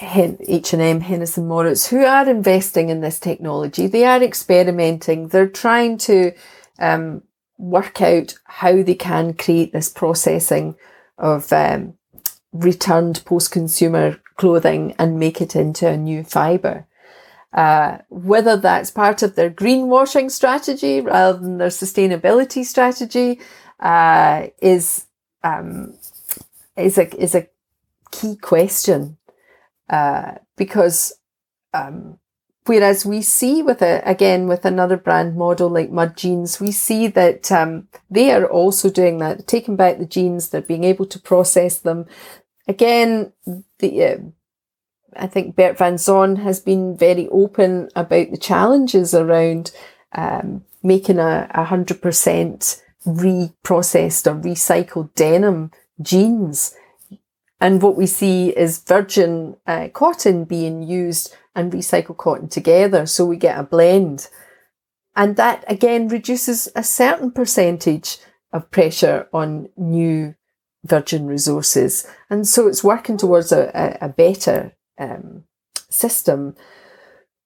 H&M, Hennes & Mauritz, who are investing in this technology. They are experimenting. They're trying to um, work out how they can create this processing of um, returned post-consumer clothing and make it into a new fibre. Uh, whether that's part of their greenwashing strategy rather than their sustainability strategy uh, is um, is a is a key question uh, because um, whereas we see with again with another brand model like Mud Jeans, we see that um, they are also doing that, taking back the jeans, they're being able to process them. Again, the uh, I think Bert van Son has been very open about the challenges around um, making a hundred percent reprocessed or recycled denim jeans and what we see is virgin uh, cotton being used and recycled cotton together. So we get a blend. And that again reduces a certain percentage of pressure on new virgin resources. And so it's working towards a, a, a better um, system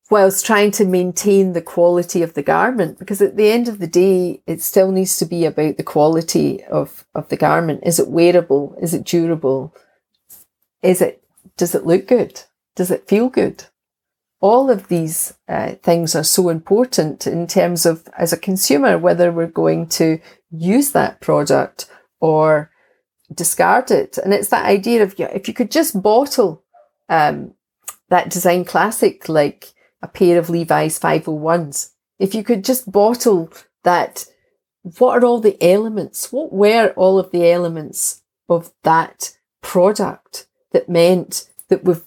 whilst trying to maintain the quality of the garment because at the end of the day it still needs to be about the quality of, of the garment is it wearable is it durable is it, does it look good? Does it feel good? All of these uh, things are so important in terms of, as a consumer, whether we're going to use that product or discard it. And it's that idea of if you could just bottle um, that design classic like a pair of Levi's 501s, if you could just bottle that, what are all the elements? What were all of the elements of that product? That meant that we've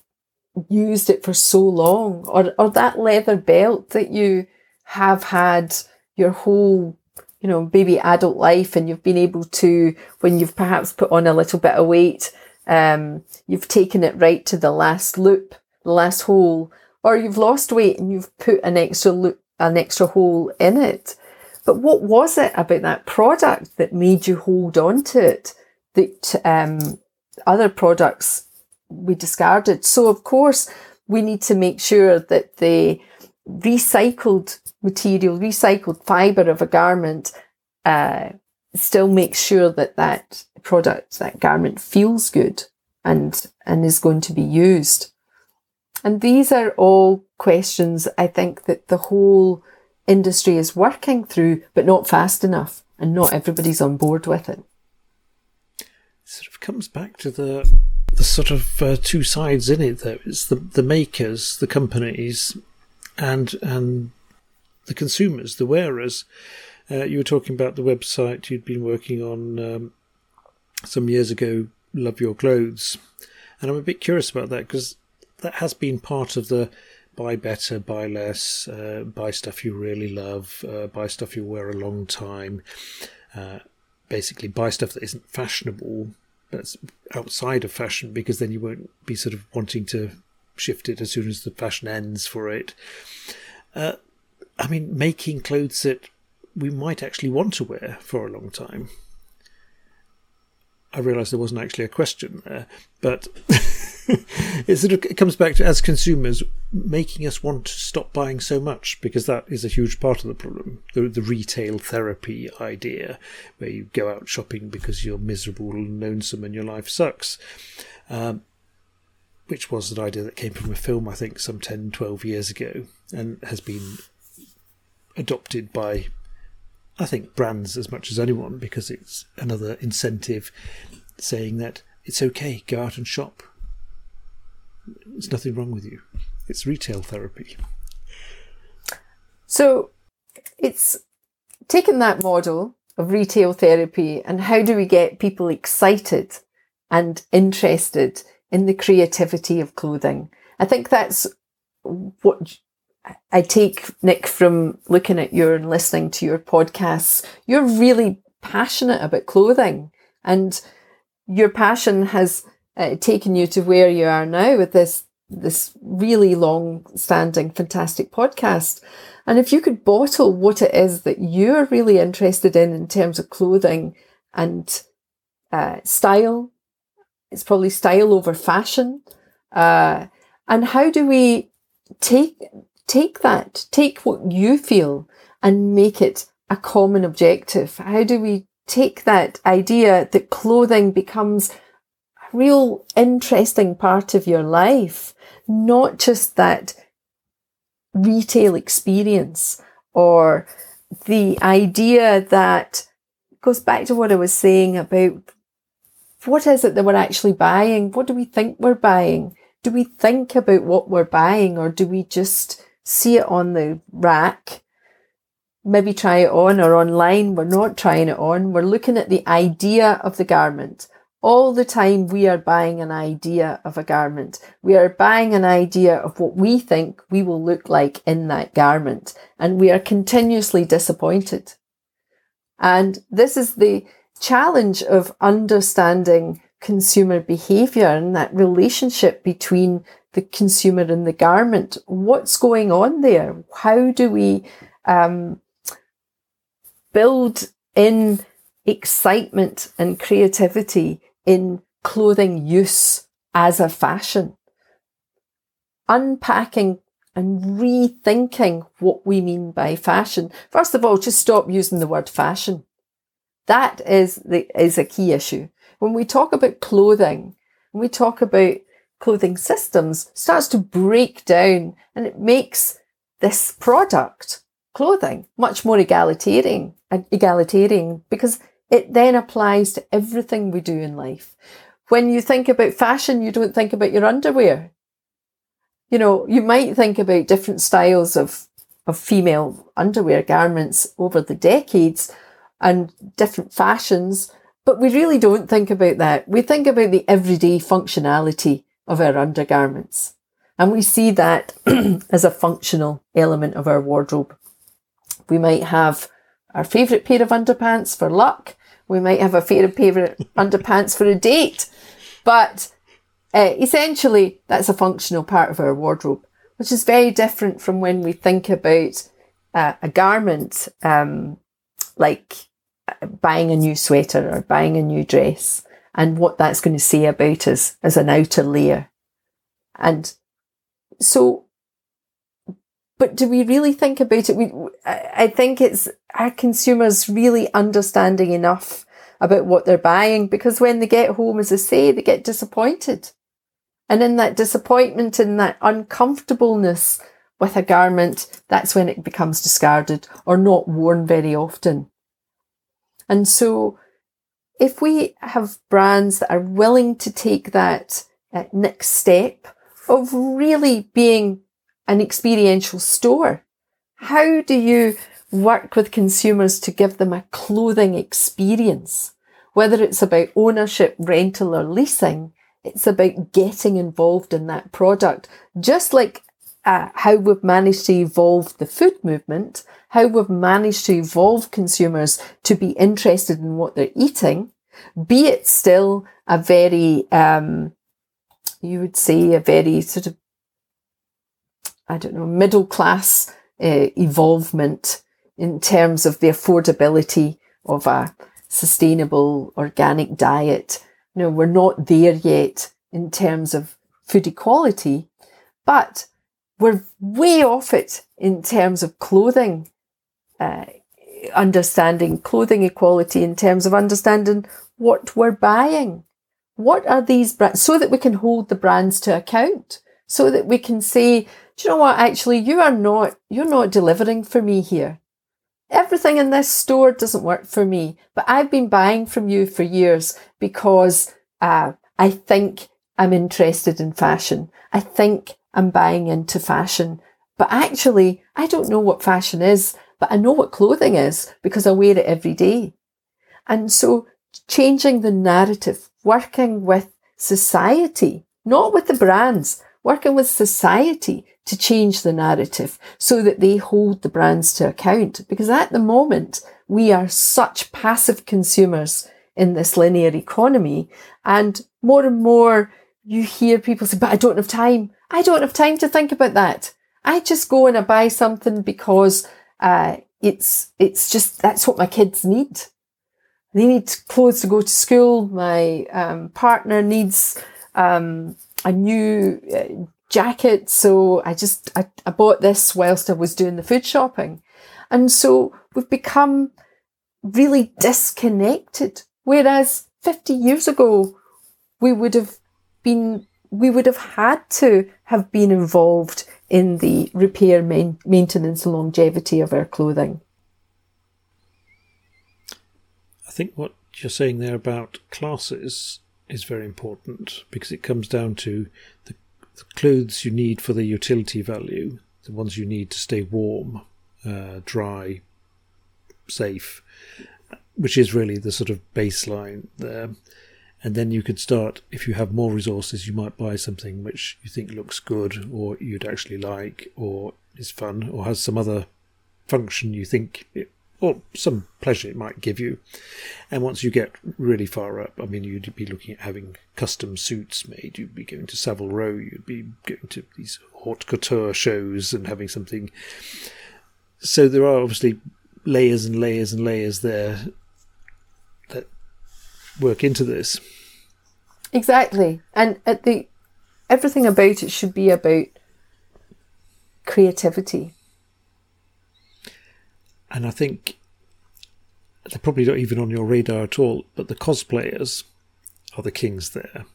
used it for so long or, or that leather belt that you have had your whole you know baby adult life and you've been able to when you've perhaps put on a little bit of weight um, you've taken it right to the last loop the last hole or you've lost weight and you've put an extra loop an extra hole in it. But what was it about that product that made you hold on to it that um, other products we discarded. So of course we need to make sure that the recycled material, recycled fibre of a garment uh, still makes sure that that product, that garment feels good and, and is going to be used. And these are all questions I think that the whole industry is working through, but not fast enough and not everybody's on board with it. It sort of comes back to the the sort of uh, two sides in it, though. It's the the makers, the companies, and and the consumers, the wearers. Uh, you were talking about the website you'd been working on um, some years ago, Love Your Clothes, and I'm a bit curious about that because that has been part of the buy better, buy less, uh, buy stuff you really love, uh, buy stuff you wear a long time. Uh, basically, buy stuff that isn't fashionable that's outside of fashion because then you won't be sort of wanting to shift it as soon as the fashion ends for it. Uh, I mean, making clothes that we might actually want to wear for a long time. I realised there wasn't actually a question there, but it sort of comes back to as consumers making us want to stop buying so much because that is a huge part of the problem. The, the retail therapy idea, where you go out shopping because you're miserable and lonesome and your life sucks. Um, which was an idea that came from a film, I think, some 10, 12 years ago, and has been adopted by I think brands as much as anyone because it's another incentive saying that it's okay, go out and shop. There's nothing wrong with you. It's retail therapy. So it's taken that model of retail therapy and how do we get people excited and interested in the creativity of clothing? I think that's what I take, Nick, from looking at your and listening to your podcasts, you're really passionate about clothing. And your passion has uh, taken you to where you are now with this this really long standing fantastic podcast and if you could bottle what it is that you're really interested in in terms of clothing and uh, style it's probably style over fashion uh, and how do we take take that take what you feel and make it a common objective how do we take that idea that clothing becomes a real interesting part of your life, not just that retail experience or the idea that goes back to what I was saying about what is it that we're actually buying? What do we think we're buying? Do we think about what we're buying or do we just see it on the rack maybe try it on or online. We're not trying it on. We're looking at the idea of the garment. All the time we are buying an idea of a garment. We are buying an idea of what we think we will look like in that garment. And we are continuously disappointed. And this is the challenge of understanding consumer behavior and that relationship between the consumer and the garment. What's going on there? How do we um, build in excitement and creativity in clothing use as a fashion. Unpacking and rethinking what we mean by fashion. First of all, just stop using the word fashion. That is the, is a key issue. When we talk about clothing, when we talk about clothing systems, starts to break down and it makes this product, clothing, much more egalitarian egalitarian because it then applies to everything we do in life. When you think about fashion, you don't think about your underwear. You know, you might think about different styles of, of female underwear garments over the decades and different fashions, but we really don't think about that. We think about the everyday functionality of our undergarments. And we see that as a functional element of our wardrobe. We might have our favourite pair of underpants for luck. We might have a favourite underpants for a date. But uh, essentially, that's a functional part of our wardrobe, which is very different from when we think about uh, a garment um, like uh, buying a new sweater or buying a new dress and what that's going to say about us as an outer layer. And so but do we really think about it? We, I think it's our consumers really understanding enough about what they're buying because when they get home, as I say, they get disappointed. And in that disappointment and that uncomfortableness with a garment, that's when it becomes discarded or not worn very often. And so if we have brands that are willing to take that next step of really being an experiential store. How do you work with consumers to give them a clothing experience? Whether it's about ownership, rental or leasing, it's about getting involved in that product. Just like uh, how we've managed to evolve the food movement, how we've managed to evolve consumers to be interested in what they're eating, be it still a very, um, you would say a very sort of I don't know, middle class uh, evolvement in terms of the affordability of a sustainable organic diet. You know, we're not there yet in terms of food equality, but we're way off it in terms of clothing, uh, understanding clothing equality in terms of understanding what we're buying. What are these brands? So that we can hold the brands to account, so that we can say, do you know what? Actually, you are not, you're not delivering for me here. Everything in this store doesn't work for me, but I've been buying from you for years because uh, I think I'm interested in fashion. I think I'm buying into fashion. But actually, I don't know what fashion is, but I know what clothing is because I wear it every day. And so changing the narrative, working with society, not with the brands, working with society to change the narrative so that they hold the brands to account. Because at the moment, we are such passive consumers in this linear economy. And more and more you hear people say, but I don't have time. I don't have time to think about that. I just go and I buy something because uh, it's it's just that's what my kids need. They need clothes to go to school. My um, partner needs um, a new uh, jacket, so I just I, I bought this whilst I was doing the food shopping, and so we've become really disconnected. Whereas fifty years ago, we would have been we would have had to have been involved in the repair, main, maintenance, and longevity of our clothing. I think what you're saying there about classes is very important because it comes down to the, the clothes you need for the utility value, the ones you need to stay warm, uh, dry, safe, which is really the sort of baseline there and then you could start if you have more resources you might buy something which you think looks good or you'd actually like or is fun or has some other function you think it, or some pleasure it might give you. And once you get really far up i mean you'd be looking at having custom suits made. You'd be going to savile row. You'd be going to these haute couture shows and having something. So there are obviously layers and layers and layers there work into this. Exactly. And at the everything about it should be about creativity. And I think they're probably not even on your radar at all, but the cosplayers are the kings there.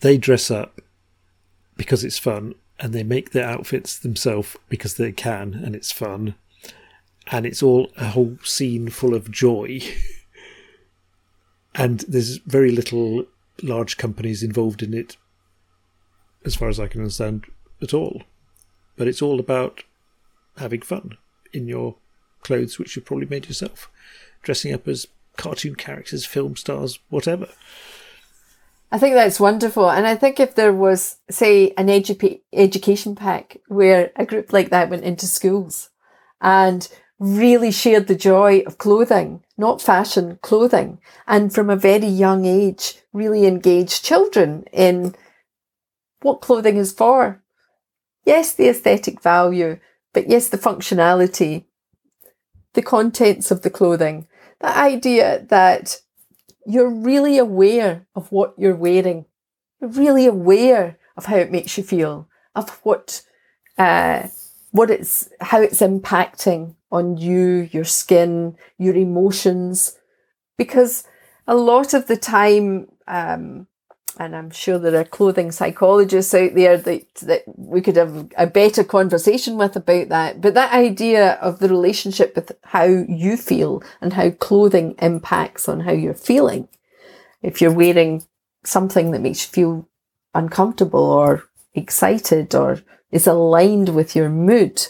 They dress up because it's fun and they make their outfits themselves because they can and it's fun. And it's all a whole scene full of joy. and there's very little large companies involved in it, as far as I can understand, at all. But it's all about having fun in your clothes, which you've probably made yourself, dressing up as cartoon characters, film stars, whatever. I think that's wonderful. And I think if there was, say, an edu- education pack where a group like that went into schools and really shared the joy of clothing, not fashion, clothing. And from a very young age, really engaged children in what clothing is for. Yes, the aesthetic value, but yes, the functionality, the contents of the clothing, the idea that you're really aware of what you're wearing. You're really aware of how it makes you feel, of what, uh, what it's, how it's impacting on you, your skin, your emotions. Because a lot of the time, um, and I'm sure there are clothing psychologists out there that, that we could have a better conversation with about that. But that idea of the relationship with how you feel and how clothing impacts on how you're feeling. If you're wearing something that makes you feel uncomfortable or excited or is aligned with your mood,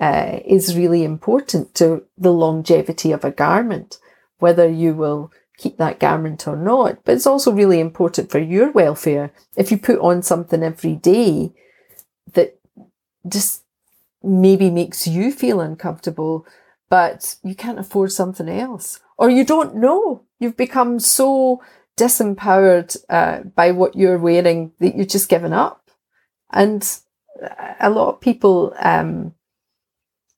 uh, is really important to the longevity of a garment, whether you will keep that garment or not. But it's also really important for your welfare. If you put on something every day that just maybe makes you feel uncomfortable, but you can't afford something else, or you don't know, you've become so disempowered uh, by what you're wearing that you're just given up. And a lot of people um,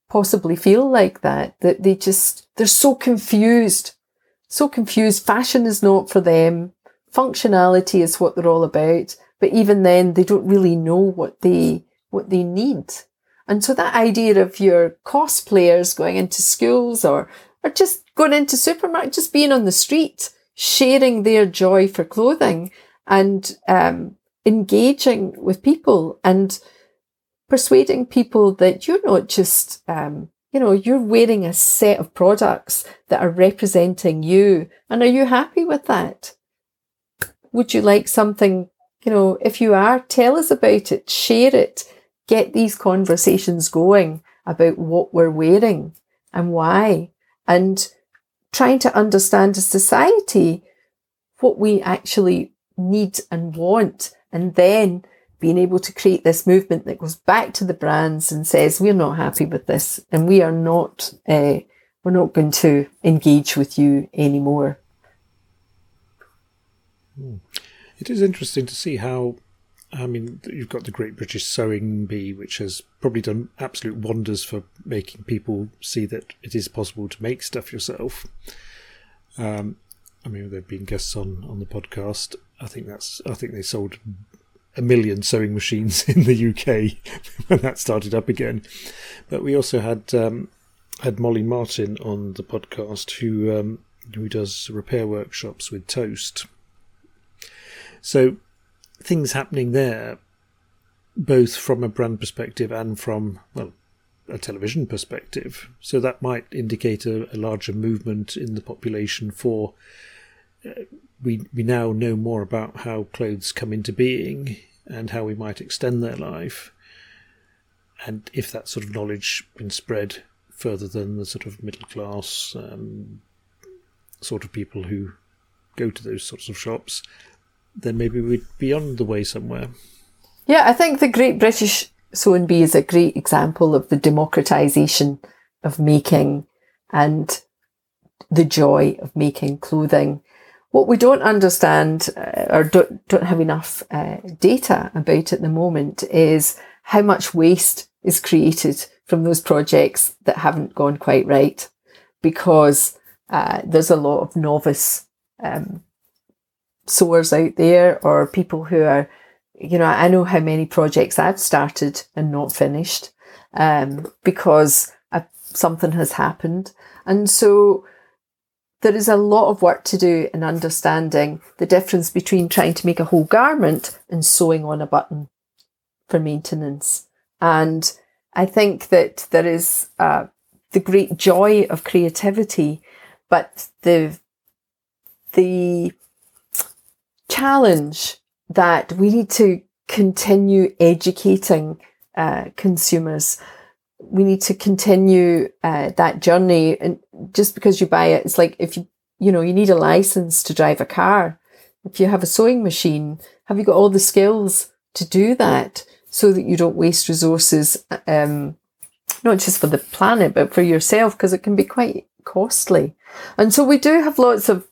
possibly feel like that, that they just, they're so confused, so confused. Fashion is not for them. Functionality is what they're all about. But even then, they don't really know what they, what they need. And so that idea of your cosplayers going into schools or, or just going into supermarket, just being on the street, sharing their joy for clothing and, um, engaging with people and, persuading people that you're not just, um, you know, you're wearing a set of products that are representing you. And are you happy with that? Would you like something, you know, if you are, tell us about it, share it, get these conversations going about what we're wearing and why, and trying to understand as society what we actually need and want, and then being able to create this movement that goes back to the brands and says we're not happy with this and we are not uh, we're not going to engage with you anymore It is interesting to see how. I mean, you've got the Great British Sewing Bee, which has probably done absolute wonders for making people see that it is possible to make stuff yourself. Um, I mean, they've been guests on on the podcast. I think that's. I think they sold a million sewing machines in the UK when that started up again. But we also had um, had Molly Martin on the podcast, who um, who does repair workshops with Toast. So things happening there, both from a brand perspective and from well a television perspective. So that might indicate a, a larger movement in the population for. Uh, we we now know more about how clothes come into being and how we might extend their life, and if that sort of knowledge been spread further than the sort of middle class um, sort of people who go to those sorts of shops, then maybe we'd be on the way somewhere. Yeah, I think the Great British Bee is a great example of the democratization of making and the joy of making clothing. What we don't understand uh, or don't, don't have enough uh, data about at the moment is how much waste is created from those projects that haven't gone quite right because uh, there's a lot of novice um, sewers out there or people who are, you know, I know how many projects I've started and not finished um, because something has happened. And so there is a lot of work to do in understanding the difference between trying to make a whole garment and sewing on a button for maintenance. And I think that there is uh, the great joy of creativity, but the the challenge that we need to continue educating uh, consumers. We need to continue uh, that journey, and just because you buy it, it's like if you you know you need a license to drive a car. If you have a sewing machine, have you got all the skills to do that? so that you don't waste resources, um, not just for the planet, but for yourself, because it can be quite costly. And so we do have lots of,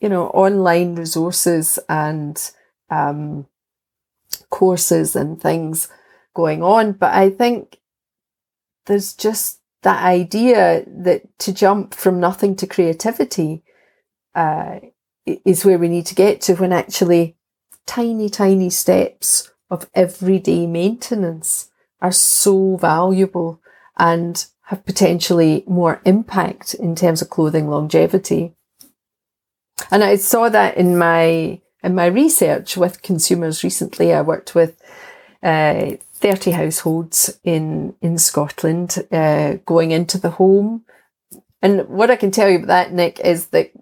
you know, online resources and um, courses and things going on. But I think there's just that idea that to jump from nothing to creativity uh, is where we need to get to when actually tiny, tiny steps of everyday maintenance are so valuable and have potentially more impact in terms of clothing longevity. And I saw that in my in my research with consumers recently. I worked with uh, 30 households in in Scotland uh, going into the home. And what I can tell you about that, Nick, is that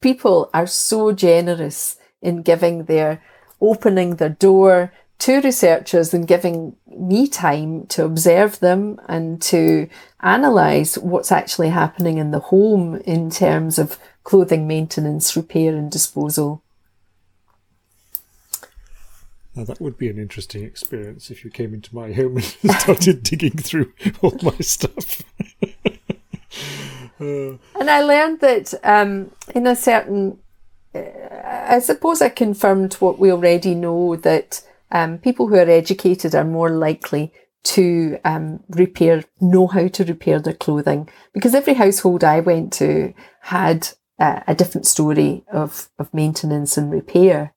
people are so generous in giving their opening their door to researchers and giving me time to observe them and to analyse what's actually happening in the home in terms of clothing maintenance, repair, and disposal. Now that would be an interesting experience if you came into my home and started digging through all my stuff. uh. And I learned that um, in a certain, uh, I suppose I confirmed what we already know that um, people who are educated are more likely to um, repair, know how to repair their clothing. Because every household I went to had uh, a different story of, of maintenance and repair.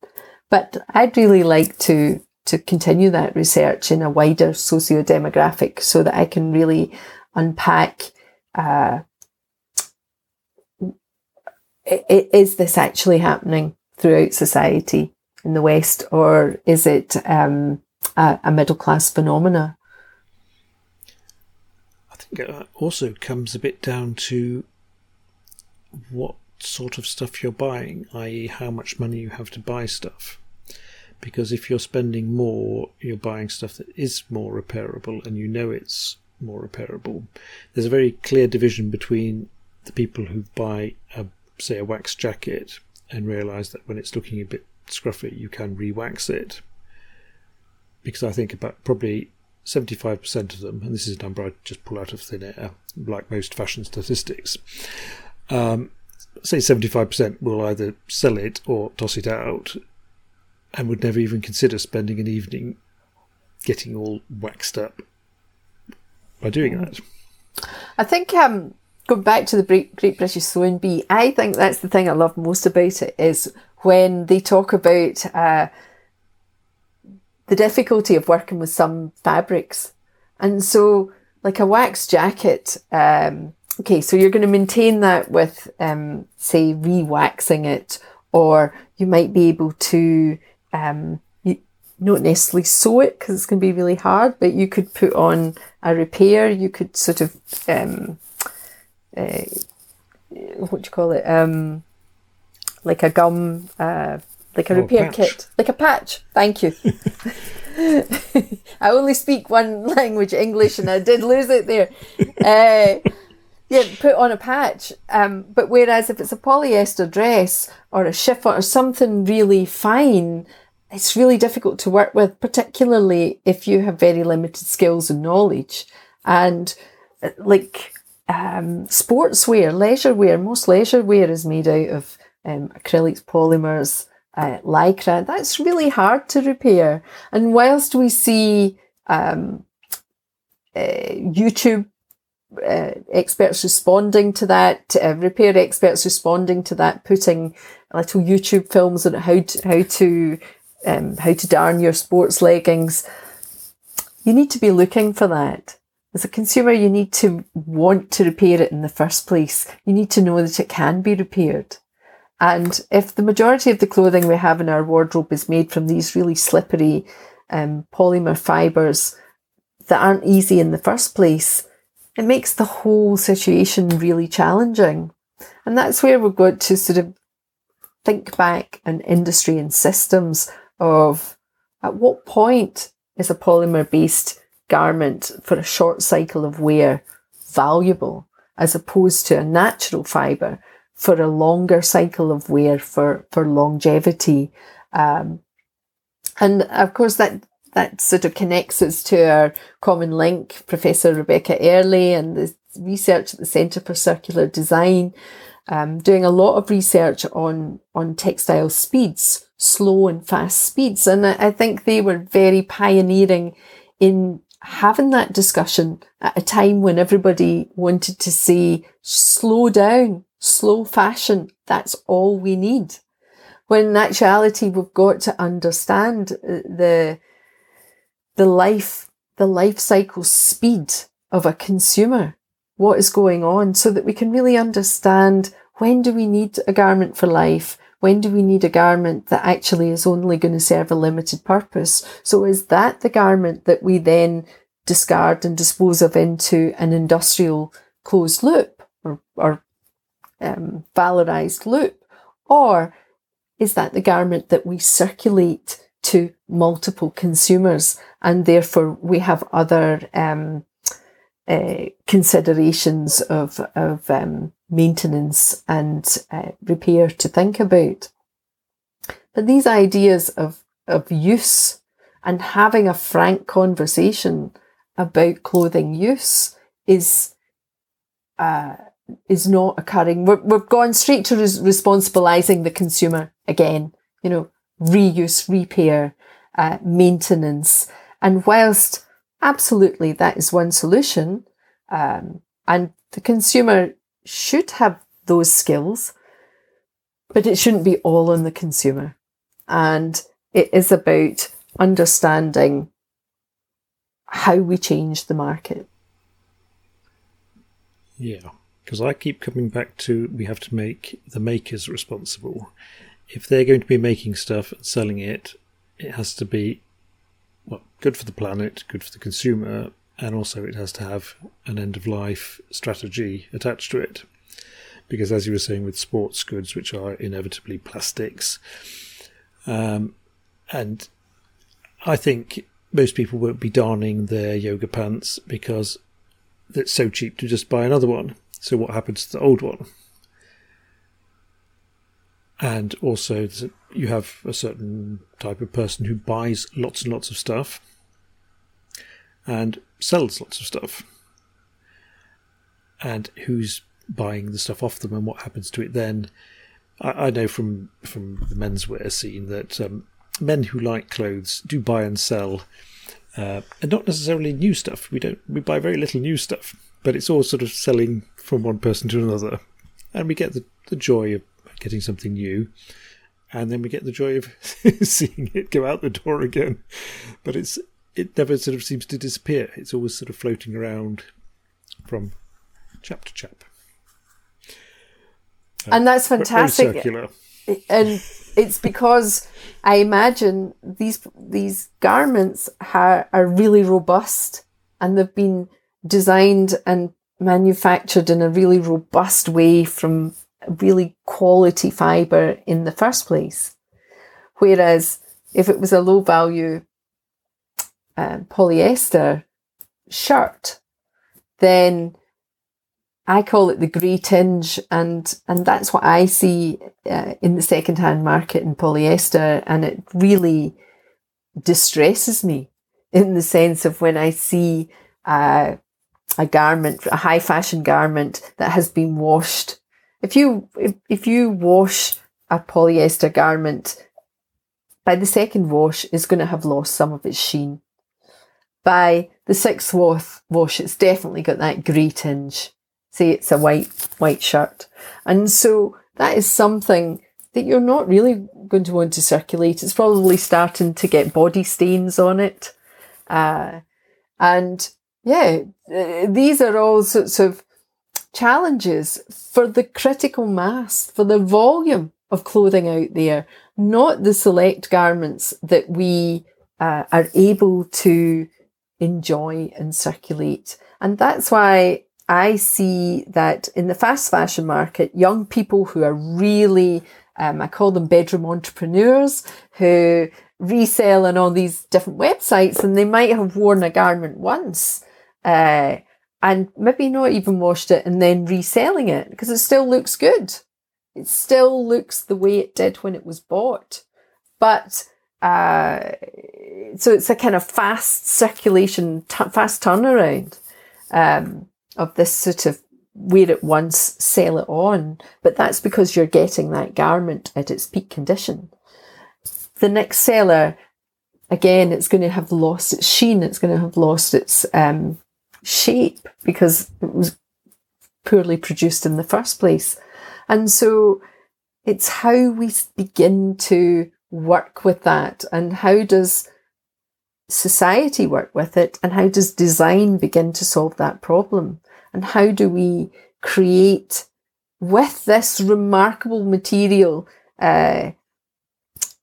But I'd really like to to continue that research in a wider socio-demographic so that I can really unpack uh, is this actually happening throughout society? in the West, or is it um, a, a middle class phenomena? I think it also comes a bit down to what sort of stuff you're buying, i.e., how much money you have to buy stuff. Because if you're spending more, you're buying stuff that is more repairable and you know it's more repairable. There's a very clear division between the people who buy, a, say, a wax jacket and realize that when it's looking a bit scruffy, you can re-wax it. Because I think about probably 75% of them, and this is a number I just pull out of thin air, like most fashion statistics, um, say 75% will either sell it or toss it out. and would never even consider spending an evening getting all waxed up by doing that. I think um, going back to the Great, Great British Sewing Bee, I think that's the thing I love most about it is when they talk about uh, the difficulty of working with some fabrics. And so, like a wax jacket, um, okay, so you're going to maintain that with, um, say, re-waxing it, or you might be able to um, you, not necessarily sew it because it's going to be really hard, but you could put on a repair. You could sort of um, uh, what do you call it? Um, like a gum, uh, like a Oh, repair patch. kit, like a patch. Thank you. I only speak one language, English, and I did lose it there. Uh, yeah, put on a patch. Um, but whereas if it's a polyester dress or a chiffon or something really fine, it's really difficult to work with, particularly if you have very limited skills and knowledge. And uh, like um, sportswear, leisure wear, most leisure wear is made out of um, acrylics, polymers, uh, lycra. That's really hard to repair. And whilst we see um, uh, YouTube uh, experts responding to that, uh, repair experts responding to that, putting little YouTube films on how to, how to um, how to darn your sports leggings. You need to be looking for that. As a consumer, you need to want to repair it in the first place. You need to know that it can be repaired. And if the majority of the clothing we have in our wardrobe is made from these really slippery um, polymer fibres that aren't easy in the first place, it makes the whole situation really challenging. And that's where we've got to sort of think back on industry and systems of at what point is a polymer based garment for a short cycle of wear valuable as opposed to a natural fibre for a longer cycle of wear for, for longevity. Um, and of course that that sort of connects us to our common link, Professor Rebecca Earley and the research at the Centre for Circular Design, um, doing a lot of research on, on textile speeds, slow and fast speeds. And I, I think they were very pioneering in having that discussion at a time when everybody wanted to say, slow down, slow fashion, that's all we need. When in actuality, we've got to understand uh, the, the life, the life cycle speed of a consumer, what is going on so that we can really understand when do we need a garment for life? When do we need a garment that actually is only going to serve a limited purpose? So is that the garment that we then discard and dispose of into an industrial closed loop or, or um, valorized loop? Or is that the garment that we circulate to multiple consumers and therefore we have other um, uh, considerations of, of um, maintenance and uh, repair to think about. But these ideas of, of use and having a frank conversation about clothing use is uh, is not occurring. We're, we've gone straight to res- responsibilizing the consumer again. You know, reuse, repair, uh, maintenance, and whilst absolutely that is one solution, um, and the consumer should have those skills, but it shouldn't be all on the consumer. And it is about understanding how we change the market. Yeah, because I keep coming back to we have to make the makers responsible. If they're going to be making stuff and selling it, it has to be well good for the planet, good for the consumer, and also it has to have an end of life strategy attached to it. Because as you were saying with sports goods, which are inevitably plastics, um, and I think most people won't be darning their yoga pants because it's so cheap to just buy another one. So what happens to the old one? And also, you have a certain type of person who buys lots and lots of stuff and sells lots of stuff. And who's buying the stuff off them and what happens to it then? I, I know from, from the menswear scene that um, men who like clothes do buy and sell, uh, and not necessarily new stuff. We don't we buy very little new stuff, but it's all sort of selling from one person to another, and we get the, the joy of getting something new, and then we get the joy of seeing it go out the door again. But it's it never sort of seems to disappear. It's always sort of floating around from chap to chap. Uh, and that's fantastic. And it's because I imagine these these garments ha- are really robust and they've been designed and manufactured in a really robust way from really quality fiber in the first place. Whereas if it was a low value uh, polyester shirt, then I call it the grey tinge, and and that's what I see uh, in the second hand market in polyester, and it really distresses me in the sense of when I see uh, a garment, a high fashion garment that has been washed. If you if, if you wash a polyester garment, by the second wash, it's going to have lost some of its sheen. By the sixth wash, it's definitely got that grey tinge say it's a white white shirt. And so that is something that you're not really going to want to circulate. It's probably starting to get body stains on it. Uh, and yeah, these are all sorts of challenges for the critical mass, for the volume of clothing out there, not the select garments that we uh, are able to enjoy and circulate. And that's why I see that in the fast fashion market, young people who are really, um, I call them bedroom entrepreneurs, who resell on all these different websites and they might have worn a garment once. Uh, and maybe not even washed it and then reselling it because it still looks good. It still looks the way it did when it was bought. But uh, so it's a kind of fast circulation, fast turnaround. Um, of this sort of wear it once, sell it on. But that's because you're getting that garment at its peak condition. The next seller, again, it's going to have lost its sheen. It's going to have lost its um, shape because it was poorly produced in the first place. And so it's how we begin to work with that and how does society work with it and how does design begin to solve that problem? And how do we create with this remarkable material, uh,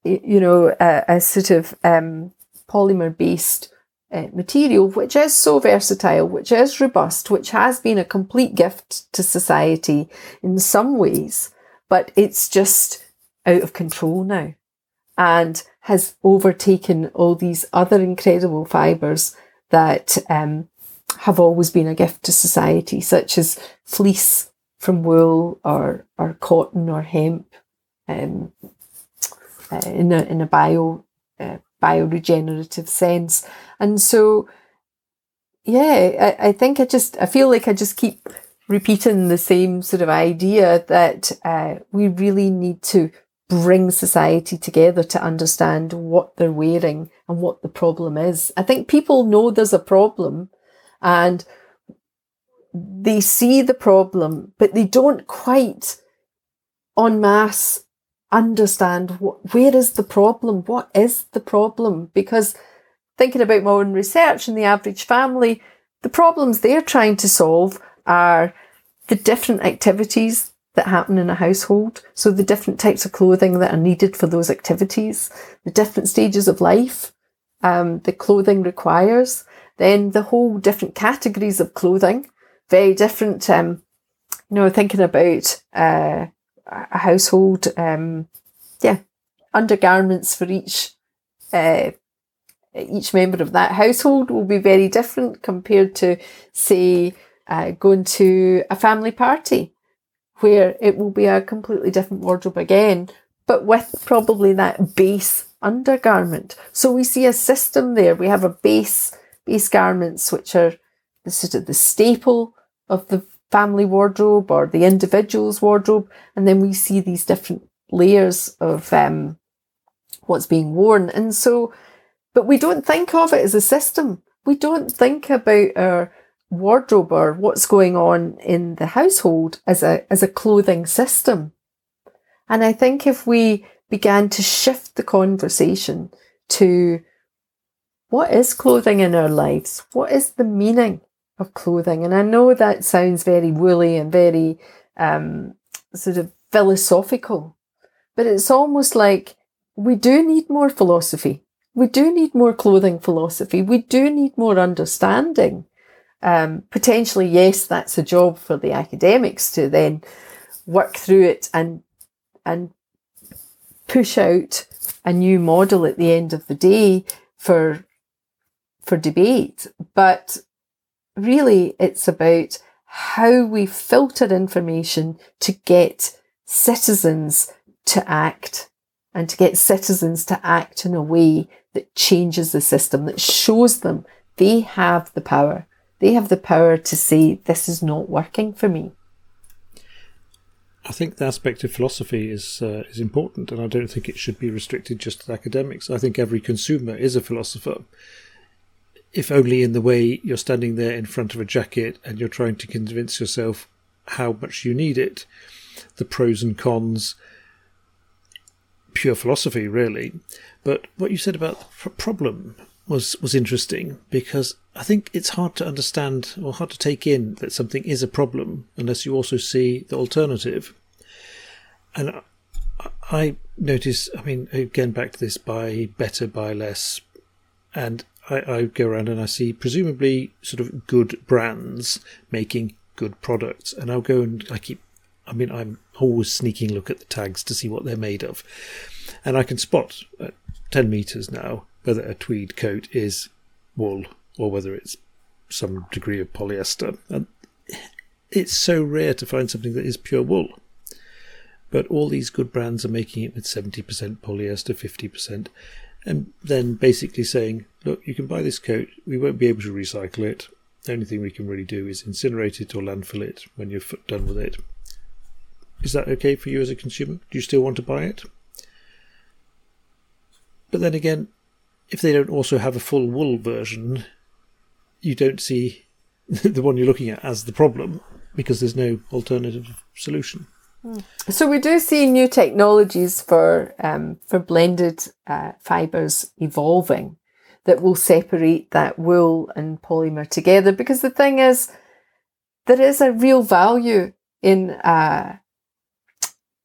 you know, a, a sort of um, polymer based uh, material, which is so versatile, which is robust, which has been a complete gift to society in some ways, but it's just out of control now and has overtaken all these other incredible fibres that um, have always been a gift to society, such as fleece from wool or, or cotton or hemp um, uh, in, a, in a bio, uh, bioregenerative sense. And so, yeah, I, I think I just, I feel like I just keep repeating the same sort of idea that uh, we really need to bring society together to understand what they're wearing and what the problem is. I think people know there's a problem and they see the problem, but they don't quite en masse understand what, where is the problem? What is the problem? Because thinking about my own research in the average family, the problems they're trying to solve are the different activities that happen in a household. So the different types of clothing that are needed for those activities, the different stages of life um, the clothing requires, then the whole different categories of clothing, very different. Um, you know, thinking about uh, a household, um, yeah, undergarments for each uh, each member of that household will be very different compared to, say, uh, going to a family party, where it will be a completely different wardrobe again, but with probably that base undergarment. So we see a system there. We have a base base garments, which are sort of the staple of the family wardrobe or the individual's wardrobe. And then we see these different layers of um, what's being worn. And so, but we don't think of it as a system. We don't think about our wardrobe or what's going on in the household as a, as a clothing system. And I think if we began to shift the conversation to what is clothing in our lives? What is the meaning of clothing? And I know that sounds very woolly and very um, sort of philosophical, but it's almost like we do need more philosophy. We do need more clothing philosophy. We do need more understanding. Um, potentially, yes, that's a job for the academics to then work through it and and push out a new model at the end of the day for for debate. But really, it's about how we filter information to get citizens to act and to get citizens to act in a way that changes the system, that shows them they have the power. They have the power to say, this is not working for me. I think the aspect of philosophy is uh, is important, and I don't think it should be restricted just to academics. I think every consumer is a philosopher, if only in the way you're standing there in front of a jacket and you're trying to convince yourself how much you need it, the pros and cons, pure philosophy, really. But what you said about the problem was was interesting because I think it's hard to understand or hard to take in that something is a problem unless you also see the alternative. And I notice, I mean, again, back to this buy better, buy less. And I, I go around and I see presumably sort of good brands making good products. And I'll go and I keep, I mean, I'm always sneaking look at the tags to see what they're made of. And I can spot at 10 meters now whether a tweed coat is wool or whether it's some degree of polyester. And it's so rare to find something that is pure wool. But all these good brands are making it with 70% polyester, 50%, and then basically saying, look, you can buy this coat, we won't be able to recycle it. The only thing we can really do is incinerate it or landfill it when you're done with it. Is that okay for you as a consumer? Do you still want to buy it? But then again, if they don't also have a full wool version, you don't see the one you're looking at as the problem because there's no alternative solution. So we do see new technologies for um, for blended uh, fibres evolving that will separate that wool and polymer together. Because the thing is, there is a real value in uh,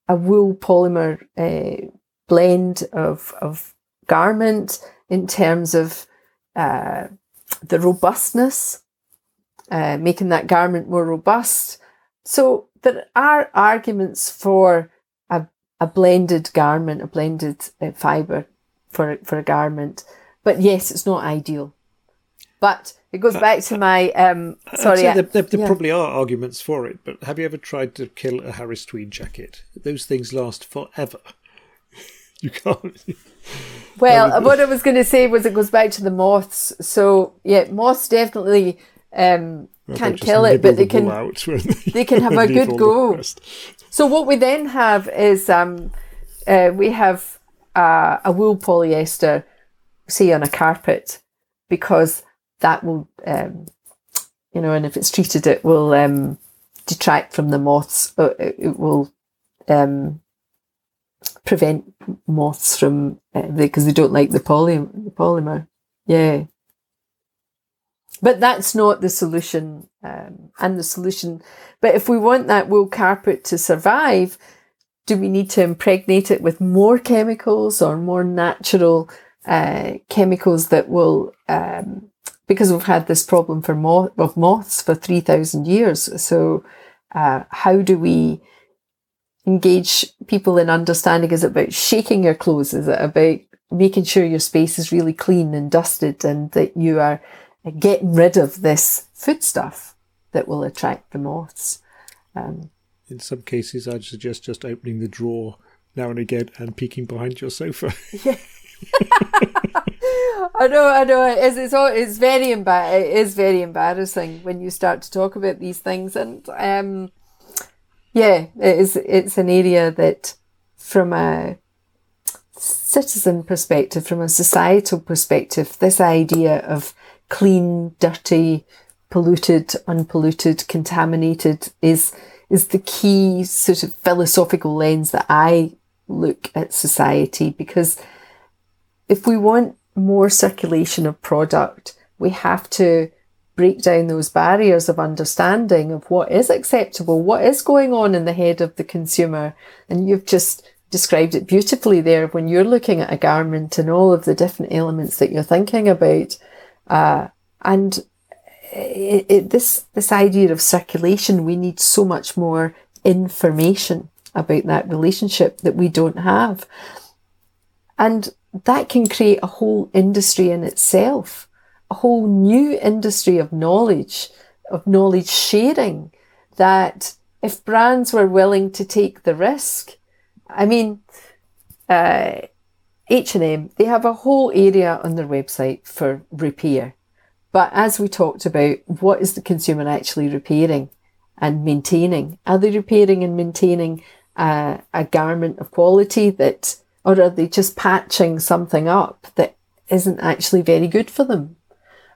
a wool polymer uh, blend of of garment in terms of uh, the robustness, uh, making that garment more robust. So there are arguments for a, a blended garment, a blended uh, fibre for, for a garment. But yes, it's not ideal. But it goes back to my um, sorry. there, there, there yeah. probably are arguments for it, but have you ever tried to kill a Harris tweed jacket? Those things last forever. you can't. Well, what I was going to say was it goes back to the moths. So yeah, moths definitely um, can't kill it, but they can they, they, can have a good go. So what we then have is um, uh, we have uh, a wool polyester, say on a carpet, because that will, um, you know, and if it's treated, it will um, detract from the moths. Uh, it will um, prevent moths from because uh, they don't like the poly the polymer. Yeah. But that's not the solution, um, and the solution. But if we want that wool carpet to survive, do we need to impregnate it with more chemicals or more natural uh, chemicals that will? Um, because we've had this problem for moth of moths for three thousand years. So, uh, how do we engage people in understanding? Is it about shaking your clothes? Is it about making sure your space is really clean and dusted and that you are getting rid of this foodstuff that will attract the moths? Um, in some cases, I'd suggest just opening the drawer now and again and peeking behind your sofa. Yeah. I know, I know. It's it's, all, it's very embar- it is very embarrassing when you start to talk about these things, and um, yeah, it is. It's an area that, from a citizen perspective, from a societal perspective, this idea of clean, dirty, polluted, unpolluted, contaminated is is the key sort of philosophical lens that I look at society because if we want more circulation of product, we have to break down those barriers of understanding of what is acceptable, what is going on in the head of the consumer. And you've just described it beautifully there when you're looking at a garment and all of the different elements that you're thinking about. Uh, and it, it, this this idea of circulation, we need so much more information about that relationship that we don't have, and that can create a whole industry in itself, a whole new industry of knowledge, of knowledge sharing. That if brands were willing to take the risk, I mean, uh, H&M, they have a whole area on their website for repair but as we talked about, what is the consumer actually repairing and maintaining? Are they repairing and maintaining a, a garment of quality that, or are they just patching something up that isn't actually very good for them?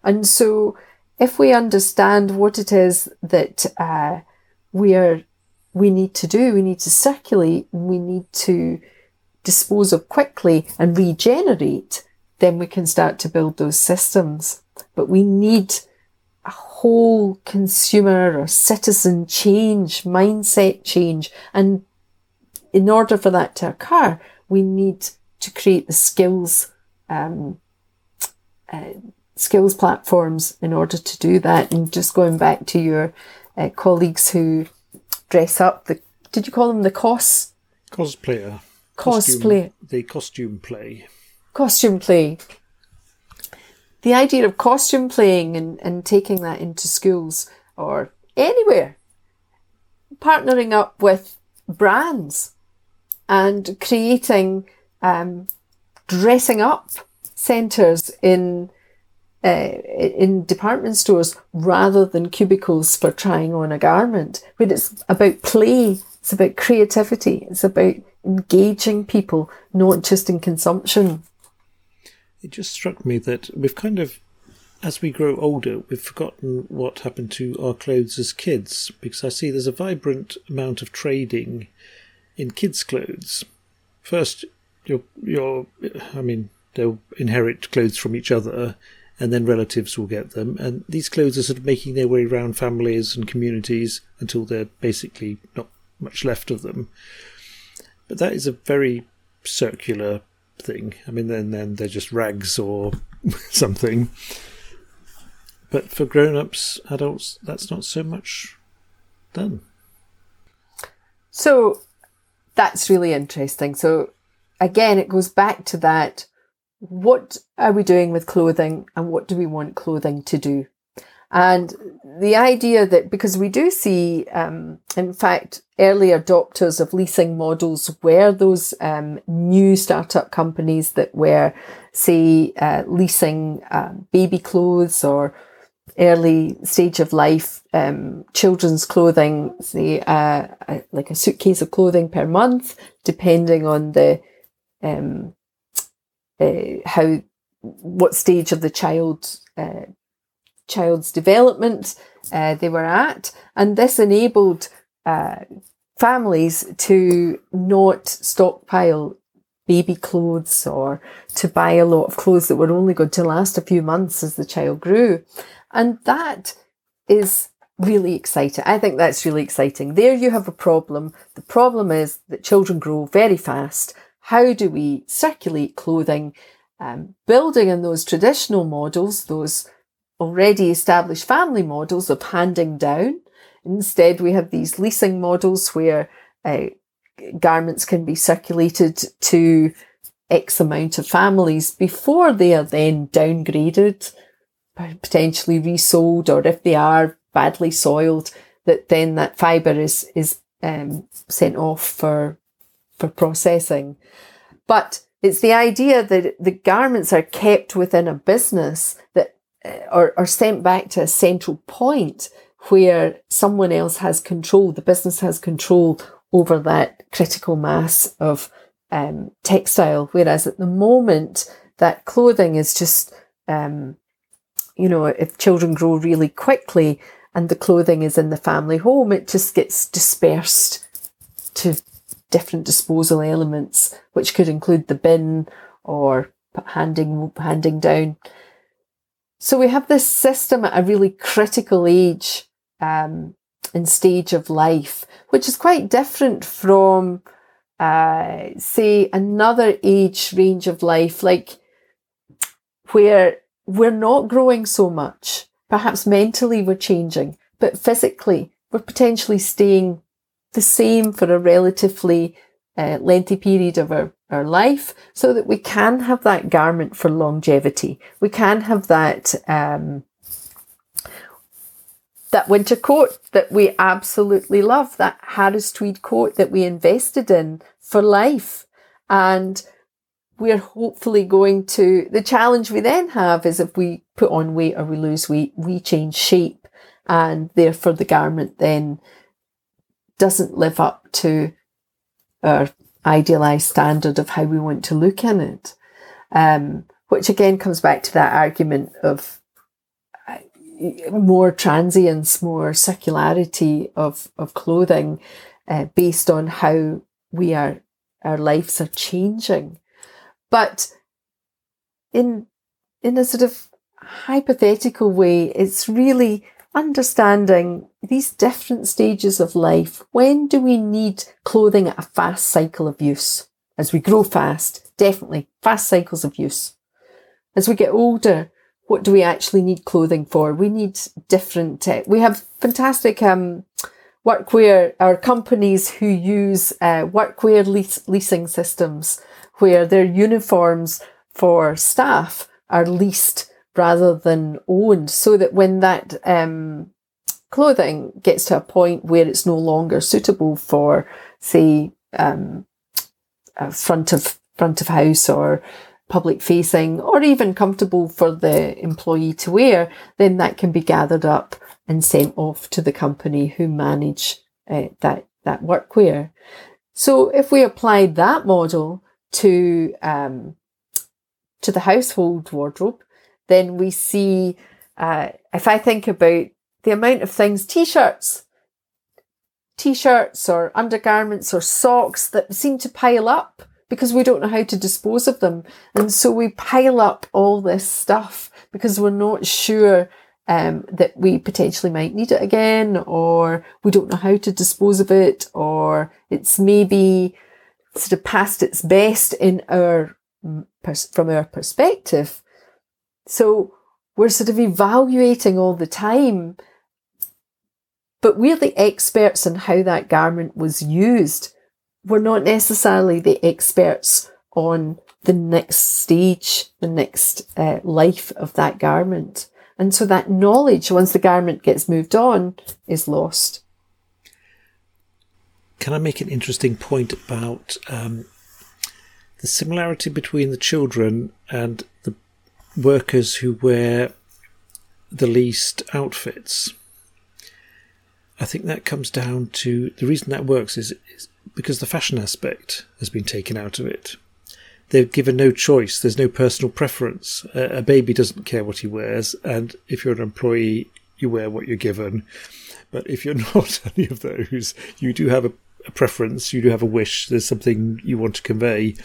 And so if we understand what it is that uh, we are, we need to do, we need to circulate, we need to dispose of quickly and regenerate, then we can start to build those systems. But we need a whole consumer or citizen change, mindset change. And in order for that to occur, we need to create the skills, um, uh, skills platforms in order to do that. And just going back to your uh, colleagues who dress up, the did you call them the cos? Cosplayer. Cosplay. Costume, the costume play. Costume play the idea of costume playing and, and taking that into schools or anywhere, partnering up with brands and creating um, dressing up centres in uh, in department stores rather than cubicles for trying on a garment. But it's about play, it's about creativity, it's about engaging people, not just in consumption it just struck me that we've kind of, as we grow older, we've forgotten what happened to our clothes as kids because I see there's a vibrant amount of trading in kids' clothes. First, your your, I mean, they'll inherit clothes from each other, and then relatives will get them. And these clothes are sort of making their way around families and communities until they're basically not much left of them. But that is a very circular thing. I mean, then then they're just rags or something. But for grown-ups, adults, that's not so much done. So that's really interesting. So again, it goes back to that. What are we doing with clothing and what do we want clothing to do? And the idea that because we do see, um, in fact, early adopters of leasing models were those um, new startup companies that were, say, uh, leasing uh, baby clothes or early stage of life um, children's clothing, say, uh, like a suitcase of clothing per month, depending on the um, uh, how what stage of the child uh, child's development uh, they were at, and this enabled uh, families to not stockpile baby clothes or to buy a lot of clothes that were only going to last a few months as the child grew. And that is really exciting. I think that's really exciting. There you have a problem. The problem is that children grow very fast. How do we circulate clothing? Um, building in those traditional models, those already established family models of handing down. Instead, we have these leasing models where uh, garments can be circulated to X amount of families before they are then downgraded, potentially resold, or if they are badly soiled, that then that fibre is is um, sent off for for processing. But it's the idea that the garments are kept within a business that or, or sent back to a central point where someone else has control, the business has control over that critical mass of um, textile, whereas at the moment that clothing is just, um, you know, if children grow really quickly and the clothing is in the family home, it just gets dispersed to different disposal elements, which could include the bin or handing handing down. So we have this system at a really critical age um, and stage of life, which is quite different from, uh, say, another age range of life, like where we're not growing so much. Perhaps mentally we're changing, but physically we're potentially staying the same for a relatively uh, lengthy period of our, our life so that we can have that garment for longevity. We can have that, um, that winter coat that we absolutely love, that Harris tweed coat that we invested in for life. And we're hopefully going to, the challenge we then have is if we put on weight or we lose weight, we change shape and therefore the garment then doesn't live up to our idealized standard of how we want to look in it. Um, which again comes back to that argument of uh, more transience, more circularity of, of clothing uh, based on how we are, our lives are changing. But in, in a sort of hypothetical way, it's really understanding these different stages of life. When do we need clothing at a fast cycle of use? As we grow fast, definitely fast cycles of use. As we get older, what do we actually need clothing for? We need different, uh, we have fantastic um, workwear, our companies who use uh, workwear lease, leasing systems where their uniforms for staff are leased rather than owned so that when that um, clothing gets to a point where it's no longer suitable for, say, um, front of front of house or public facing or even comfortable for the employee to wear, then that can be gathered up and sent off to the company who manage uh, that that workwear. So if we apply that model to um, to the household wardrobe, then we see, uh, if I think about the amount of things, t-shirts, t-shirts or undergarments or socks that seem to pile up because we don't know how to dispose of them. And so we pile up all this stuff because we're not sure um, that we potentially might need it again, or we don't know how to dispose of it, or it's maybe sort of past its best in our from our perspective. So we're sort of evaluating all the time, but we're the experts on how that garment was used. We're not necessarily the experts on the next stage, the next uh, life of that garment. And so that knowledge, once the garment gets moved on, is lost. Can I make an interesting point about um, the similarity between the children and the workers who wear the leased outfits. I think that comes down to the reason that works is, is because the fashion aspect has been taken out of it. They're given no choice. There's no personal preference. A, a baby doesn't care what he wears, and if you're an employee, you wear what you're given. But if you're not any of those, you do have a, a preference. You do have a wish. There's something you want to convey,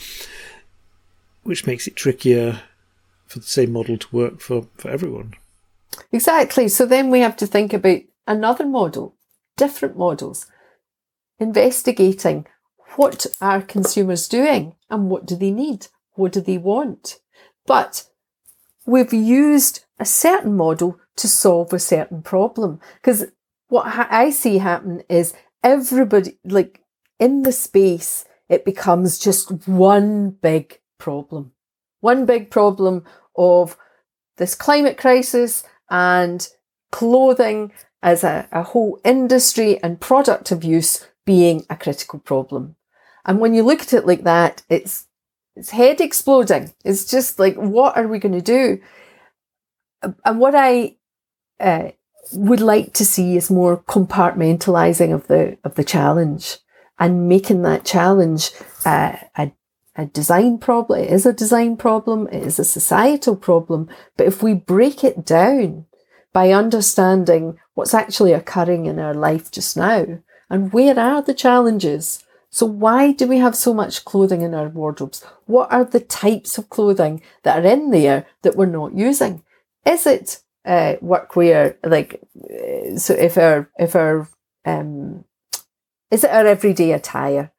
which makes it trickier for the same model to work for, for everyone. Exactly. So then we have to think about another model, different models, investigating what are consumers doing and what do they need? What do they want? But we've used a certain model to solve a certain problem. Because what I see happen is everybody, like in the space, it becomes just one big problem. One big problem of this climate crisis and clothing as a, a whole industry and product of use being a critical problem. And when you look at it like that, it's it's head exploding. It's just like, what are we going to do? And what I uh, would like to see is more compartmentalizing of the of the challenge and making that challenge uh, a a design problem. It is a design problem. It is a societal problem. But if we break it down by understanding what's actually occurring in our life just now and where are the challenges? So why do we have so much clothing in our wardrobes? What are the types of clothing that are in there that we're not using? Is it uh, workwear? Like, uh, so if our, if our, um, is it our everyday attire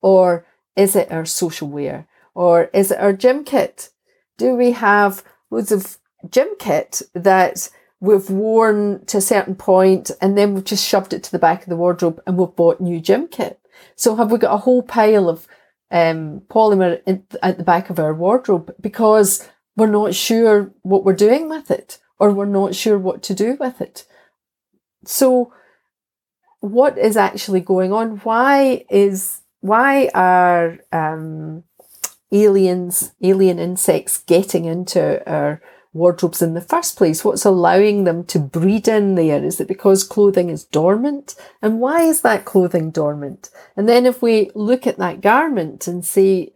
or is it our social wear or is it our gym kit? Do we have loads of gym kit that we've worn to a certain point and then we've just shoved it to the back of the wardrobe and we've bought new gym kit? So have we got a whole pile of um, polymer in, at the back of our wardrobe because we're not sure what we're doing with it or we're not sure what to do with it? So what is actually going on? Why is why are um, aliens, alien insects getting into our wardrobes in the first place? What's allowing them to breed in there? Is it because clothing is dormant? And why is that clothing dormant? And then if we look at that garment and say,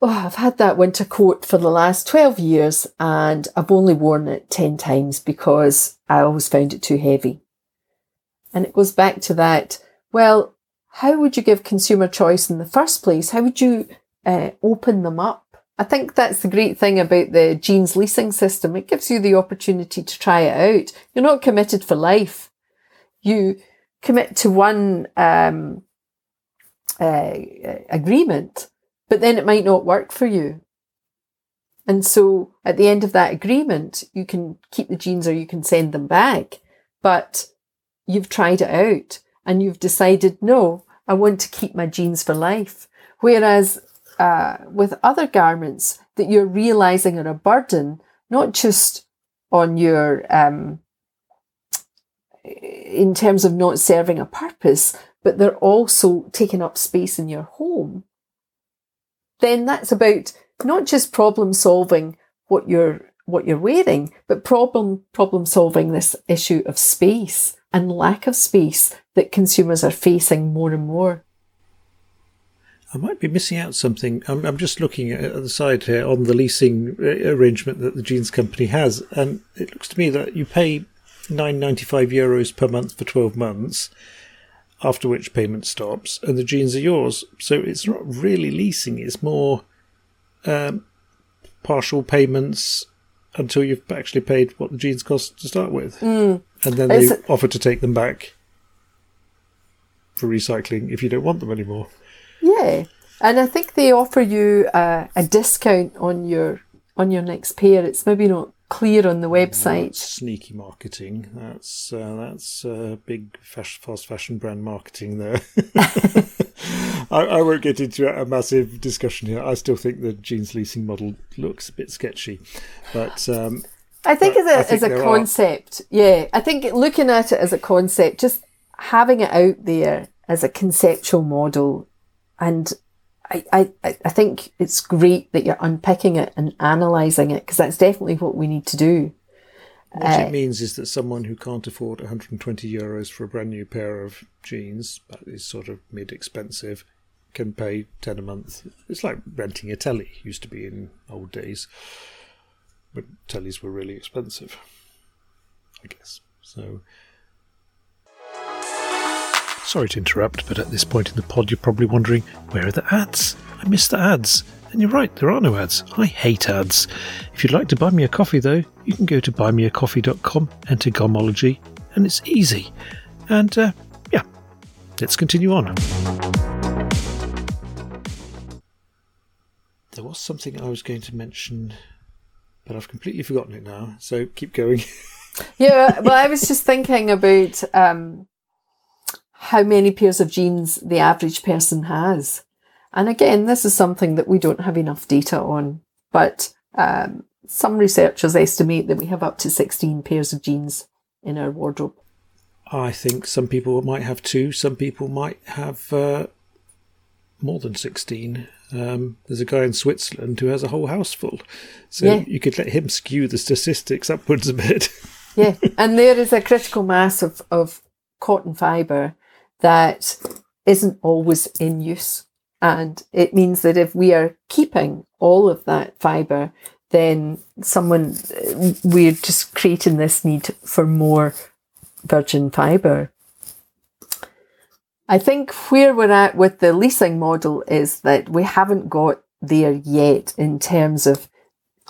Oh, I've had that winter coat for the last 12 years and I've only worn it 10 times because I always found it too heavy. And it goes back to that. Well, how would you give consumer choice in the first place? How would you uh, open them up? I think that's the great thing about the jeans leasing system. It gives you the opportunity to try it out. You're not committed for life. You commit to one um, uh, agreement, but then it might not work for you. And so at the end of that agreement, you can keep the jeans or you can send them back, but you've tried it out and you've decided, no, I want to keep my jeans for life. Whereas uh, with other garments that you're realizing are a burden, not just on your, um, in terms of not serving a purpose, but they're also taking up space in your home, then that's about not just problem solving what you're what you're wearing, but problem problem solving this issue of space and lack of space that consumers are facing more and more. I might be missing out something. I'm, I'm, just looking at the side here on the leasing uh, arrangement that the jeans company has, and it looks to me that you pay 9.95 euros per month for 12 months, after which payment stops, and the jeans are yours. So it's not really leasing; it's more um, partial payments until you've actually paid what the jeans cost to start with, mm. and then they offer to take them back for recycling if you don't want them anymore. Yeah, and I think they offer you a, a discount on your on your next pair. It's maybe not clear on the website. sneaky marketing. That's uh, that's uh, big fast, fast fashion brand marketing there. I, I, won't get into a massive discussion here. I still think the jeans leasing model looks a bit sketchy, but. Um, I think as a, as a concept, are... yeah, I think looking at it as a concept, just having it out there as a conceptual model and I, I, I think it's great that you're unpicking it and analysing it because that's definitely what we need to do. What uh, it means is that someone who can't afford 120 euros for a brand new pair of jeans, that is sort of mid expensive, can pay 10 a month. It's like renting a telly, used to be in old days, but tellies were really expensive, I guess. So Sorry to interrupt, but at this point in the pod, you're probably wondering where are the ads? I missed the ads. And you're right, there are no ads. I hate ads. If you'd like to buy me a coffee, though, you can go to buymeacoffee.com, enter Garmentology, and it's easy. And uh, yeah, let's continue on. There was something I was going to mention, but I've completely forgotten it now. So keep going. yeah, well, I was just thinking about um, how many pairs of jeans the average person has. And again, this is something that we don't have enough data on, but um, some researchers estimate that we have up to 16 pairs of jeans in our wardrobe. I think some people might have two, some people might have uh, more than 16. Um, there's a guy in Switzerland who has a whole house full. So yeah. you could let him skew the statistics upwards a bit. yeah, and there is a critical mass of, of cotton fibre that isn't always in use. And it means that if we are keeping all of that fibre, then someone, we're just creating this need for more virgin fibre. I think where we're at with the leasing model is that we haven't got there yet in terms of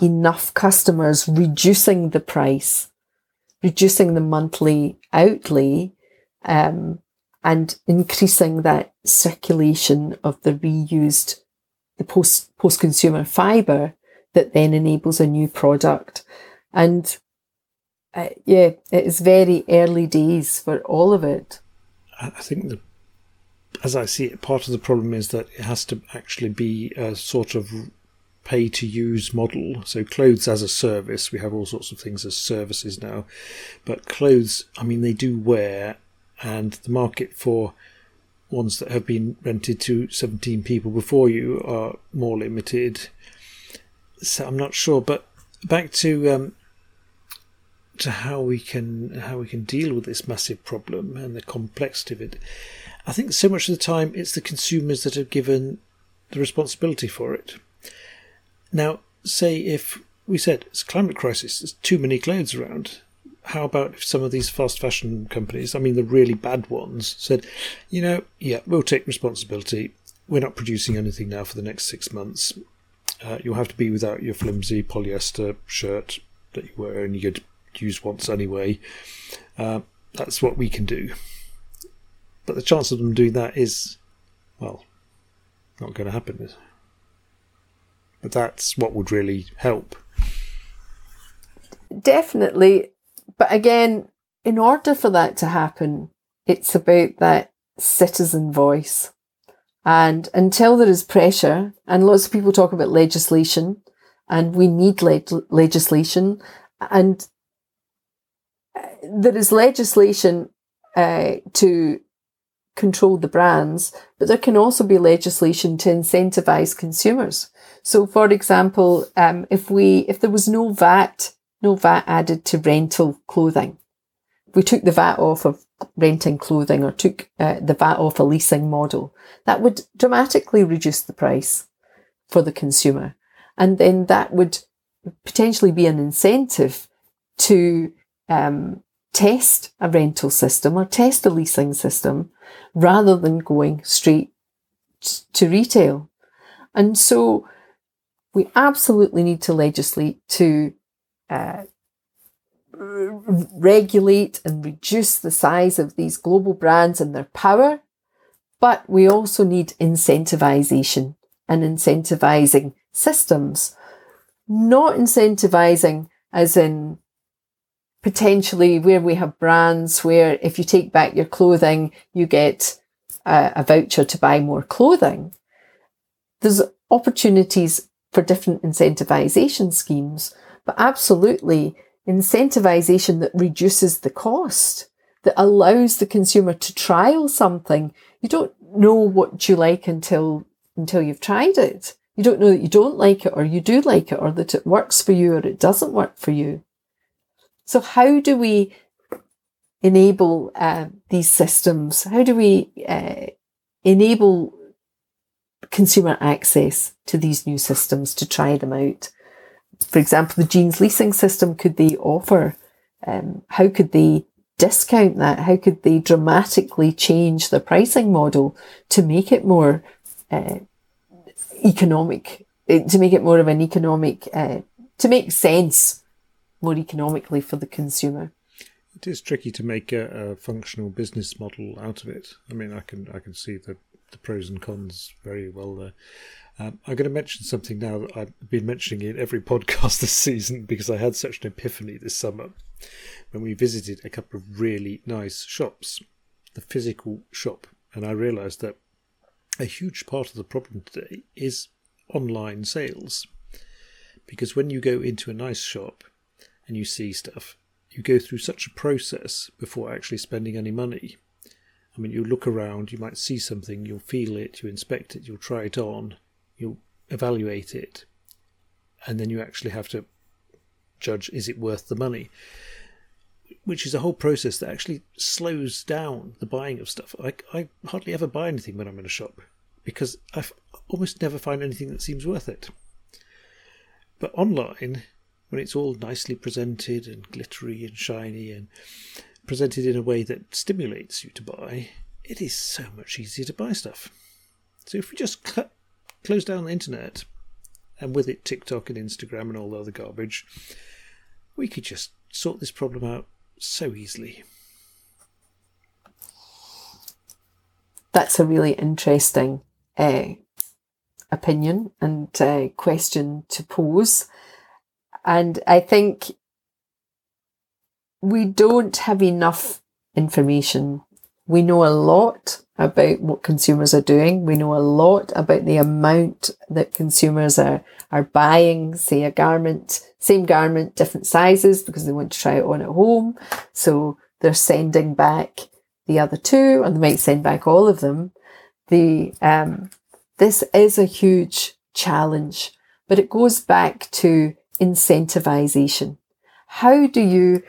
enough customers reducing the price, reducing the monthly outlay, um, and increasing that circulation of the reused, the post post consumer fibre that then enables a new product. And uh, yeah, it is very early days for all of it. I think that, as I see it, part of the problem is that it has to actually be a sort of pay to use model. So clothes as a service, we have all sorts of things as services now, but clothes, I mean, they do wear, and the market for ones that have been rented to 17 people before you are more limited. So I'm not sure, but back to um, to how we can how we can deal with this massive problem and the complexity of it. I think so much of the time it's the consumers that are given the responsibility for it. Now, say if we said it's climate crisis, there's too many clothes around. How about if some of these fast fashion companies, I mean the really bad ones, said, you know, yeah, we'll take responsibility. We're not producing anything now for the next six months. Uh, you'll have to be without your flimsy polyester shirt that you were only going to use once anyway. Uh, that's what we can do. But the chance of them doing that is, well, not going to happen. But that's what would really help. Definitely. But again, in order for that to happen, it's about that citizen voice. And until there is pressure, and lots of people talk about legislation, and we need le- legislation, and uh, there is legislation uh, to control the brands, but there can also be legislation to incentivize consumers. So, for example, um, if we if there was no VAT, no VAT added to rental clothing, we took the VAT off of renting clothing or took uh, the VAT off a leasing model, that would dramatically reduce the price for the consumer, and then that would potentially be an incentive to um, test a rental system or test a leasing system rather than going straight to retail. And so we absolutely need to legislate to uh, regulate and reduce the size of these global brands and their power. But we also need incentivization and incentivizing systems, not incentivizing as in potentially where we have brands where if you take back your clothing, you get a, a voucher to buy more clothing. There's opportunities for different incentivization schemes, but absolutely incentivization that reduces the cost, that allows the consumer to trial something. You don't know what you like until, until you've tried it. You don't know that you don't like it or you do like it or that it works for you or it doesn't work for you. So how do we enable uh, these systems? How do we uh, enable consumer access to these new systems to try them out? For example, the jeans leasing system, could they offer, um, how could they discount that? How could they dramatically change the pricing model to make it more uh, economic, eh, to make it more of an economic, uh, to make sense more economically for the consumer. It is tricky to make a, a, functional business model out of it. I mean, I can I can see the, the pros and cons very well there. Um, I'm going to mention something now that I've been mentioning in every podcast this season because I had such an epiphany this summer when we visited a couple of really nice shops, the physical shop, and I realised that a huge part of the problem today is online sales. Because when you go into a nice shop, and you see stuff, you go through such a process before actually spending any money. I mean, you look around, you might see something, you'll feel it, you inspect it, you'll try it on, you'll evaluate it, and then you actually have to judge is it worth the money? Which is a whole process that actually slows down the buying of stuff. I, I hardly ever buy anything when I'm in a shop because I almost never find anything that seems worth it. But online, when it's all nicely presented and glittery and shiny and presented in a way that stimulates you to buy, it is so much easier to buy stuff. So if we just cl- close down the internet and with it TikTok and Instagram and all the other garbage, we could just sort this problem out so easily. That's a really interesting uh, opinion and uh, question to pose. And I think we don't have enough information. We know a lot about what consumers are doing. We know a lot about the amount that consumers are, are buying, say a garment, same garment, different sizes because they want to try it on at home. So they're sending back the other two and they might send back all of them. The, um, this is a huge challenge, but it goes back to incentivization. How do you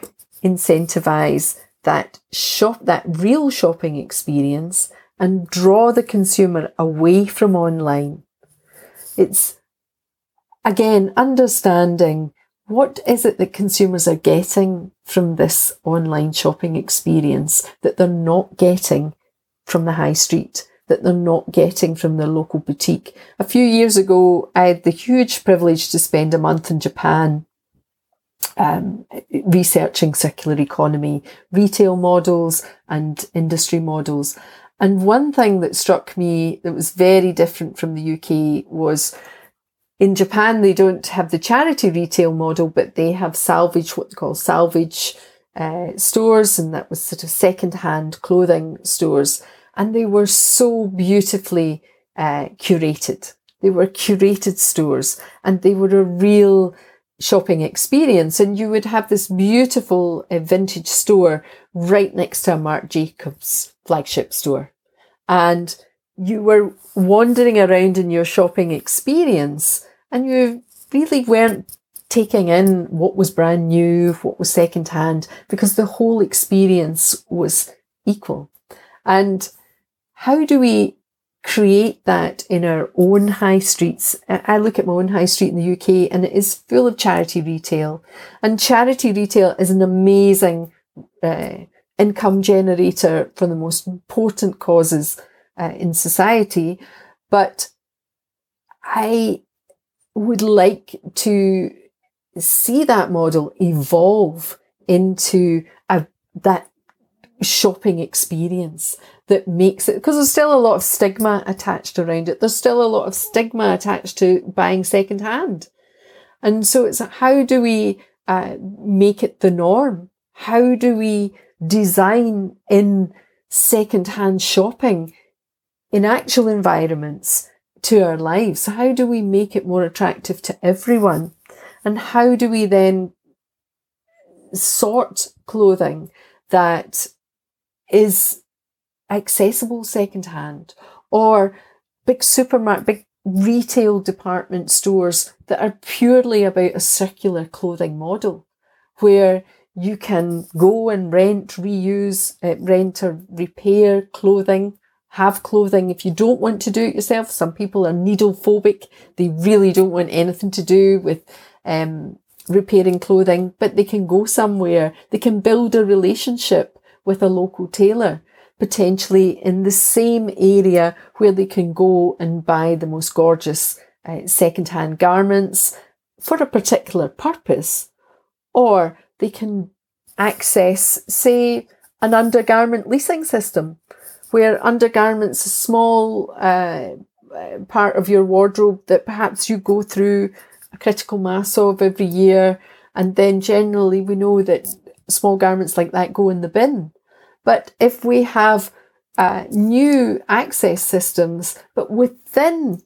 incentivize that shop, that real shopping experience and draw the consumer away from online? It's again understanding what is it that consumers are getting from this online shopping experience that they're not getting from the high street that they're not getting from their local boutique. A few years ago, I had the huge privilege to spend a month in Japan um, researching circular economy, retail models, and industry models. And one thing that struck me that was very different from the UK was in Japan, they don't have the charity retail model, but they have salvage, what they call salvage uh, stores, and that was sort of second hand clothing stores and they were so beautifully uh, curated. They were curated stores and they were a real shopping experience. And you would have this beautiful uh, vintage store right next to a Marc Jacobs flagship store. And you were wandering around in your shopping experience and you really weren't taking in what was brand new, what was second hand, because the whole experience was equal. And how do we create that in our own high streets? I look at my own high street in the UK and it is full of charity retail. And charity retail is an amazing uh, income generator for the most important causes uh, in society. But I would like to see that model evolve into a, that shopping experience that makes it because there's still a lot of stigma attached around it. There's still a lot of stigma attached to buying secondhand. And so it's how do we uh, make it the norm? How do we design in secondhand shopping in actual environments to our lives? How do we make it more attractive to everyone? And how do we then sort clothing that is accessible secondhand or big supermarket, big retail department stores that are purely about a circular clothing model where you can go and rent, reuse, uh, rent or repair clothing, have clothing. If you don't want to do it yourself, some people are needle phobic. They really don't want anything to do with, um, repairing clothing, but they can go somewhere. They can build a relationship with a local tailor, potentially in the same area where they can go and buy the most gorgeous uh, second-hand garments for a particular purpose, or they can access, say, an undergarment leasing system where undergarments a small uh, part of your wardrobe that perhaps you go through a critical mass of every year. And then generally we know that small garments like that go in the bin. But if we have uh, new access systems, but within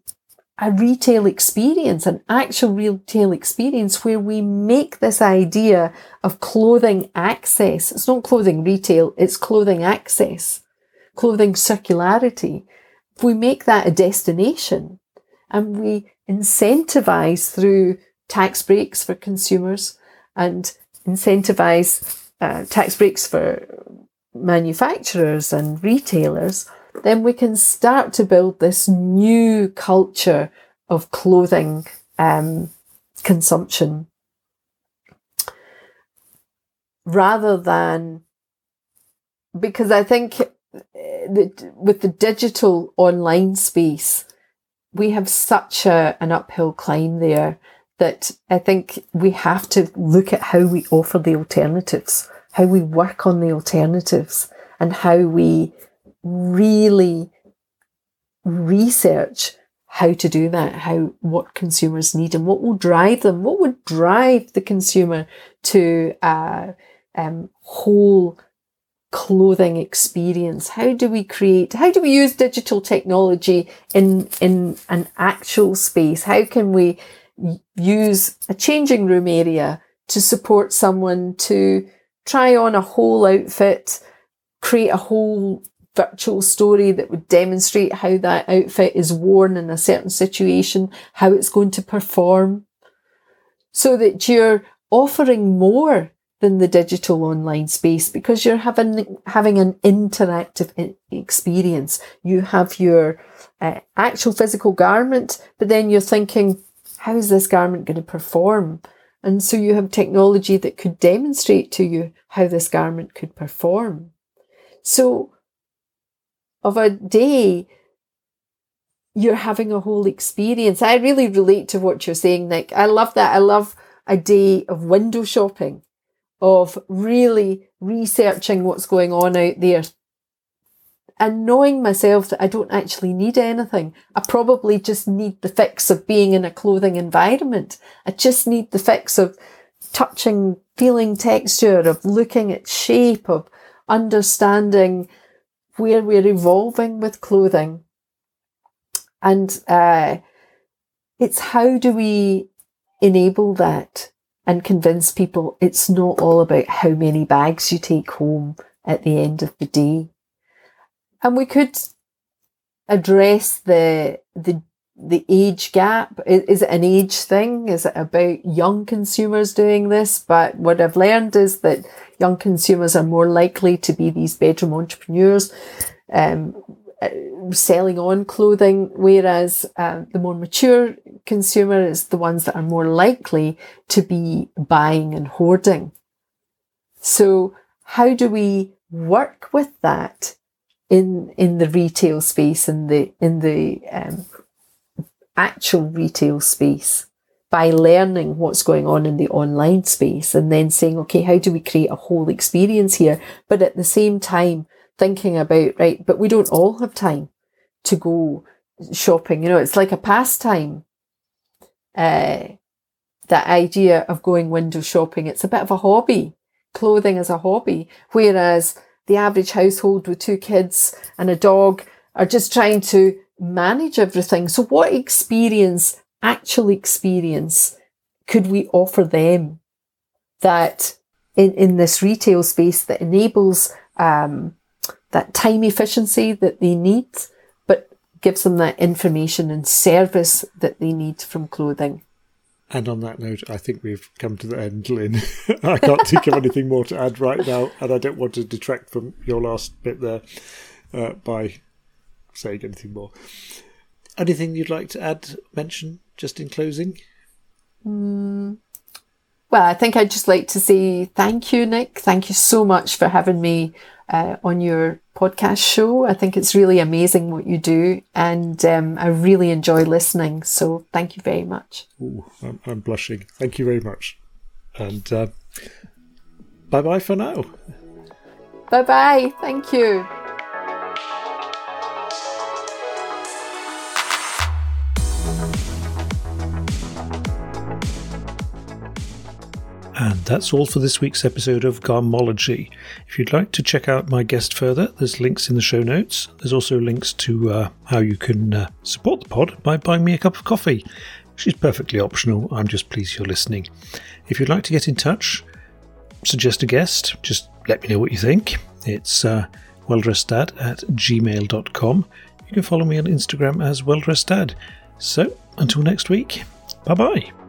a retail experience, an actual retail experience where we make this idea of clothing access. It's not clothing retail, it's clothing access, clothing circularity. If we make that a destination and we incentivize through tax breaks for consumers and incentivize uh, tax breaks for manufacturers and retailers, then we can start to build this new culture of clothing um, consumption. Rather than because I think uh, with the digital online space, we have such a, an uphill climb there that I think we have to look at how we offer the alternatives, how we work on the alternatives, and how we really research how to do that, how what consumers need and what will drive them, what would drive the consumer to a um, whole clothing experience. How do we create? How do we use digital technology in in an actual space? How can we use a changing room area to support someone to try on a whole outfit, create a whole virtual story that would demonstrate how that outfit is worn in a certain situation, how it's going to perform, so that you're offering more than the digital online space because you're having having an interactive experience. You have your uh, actual physical garment, but then you're thinking, how is this garment going to perform? And so you have technology that could demonstrate to you how this garment could perform. So of a day, you're having a whole experience. I really relate to what you're saying, Nick. I love that. I love a day of window shopping, of really researching what's going on out there and knowing myself that I don't actually need anything. I probably just need the fix of being in a clothing environment. I just need the fix of touching, feeling texture, of looking at shape, of understanding where we're evolving with clothing. And uh, it's how do we enable that and convince people it's not all about how many bags you take home at the end of the day. And we could address the the the age gap. Is, it an age thing? Is it about young consumers doing this? But what I've learned is that young consumers are more likely to be these bedroom entrepreneurs, um, uh, selling on clothing, whereas uh, the more mature consumer is the ones that are more likely to be buying and hoarding. So how do we work with that in in the retail space in the in the um, actual retail space by learning what's going on in the online space and then saying, okay, how do we create a whole experience here? But at the same time, thinking about, right, but we don't all have time to go shopping. You know, it's like a pastime. Uh, that idea of going window shopping, it's a bit of a hobby. Clothing is a hobby. Whereas the average household with two kids and a dog are just trying to manage everything. So what experience, actual experience, could we offer them that in, in this retail space that enables um, that time efficiency that they need, but gives them that information and service that they need from clothing? And on that note, I think we've come to the end, Lynn. I can't think of anything more to add right now, and I don't want to detract from your last bit there uh, by saying anything more. Anything you'd like to add, mention, just in closing? Mm. Well, I think I'd just like to say thank you, Nick. Thank you so much for having me uh, on your podcast show. I think it's really amazing what you do, and um, I really enjoy listening. So thank you very much. Ooh, I'm, I'm blushing. Thank you very much. And uh, bye bye for now. Bye bye. Thank you. And that's all for this week's episode of Garmentology. If you'd like to check out my guest further, there's links in the show notes. There's also links to uh, how you can uh, support the pod by buying me a cup of coffee, is perfectly optional. I'm just pleased you're listening. If you'd like to get in touch, suggest a guest, just let me know what you think. It's uh, welldresseddad at gmail.com. You can follow me on Instagram as welldresseddad. So, until next week, bye bye.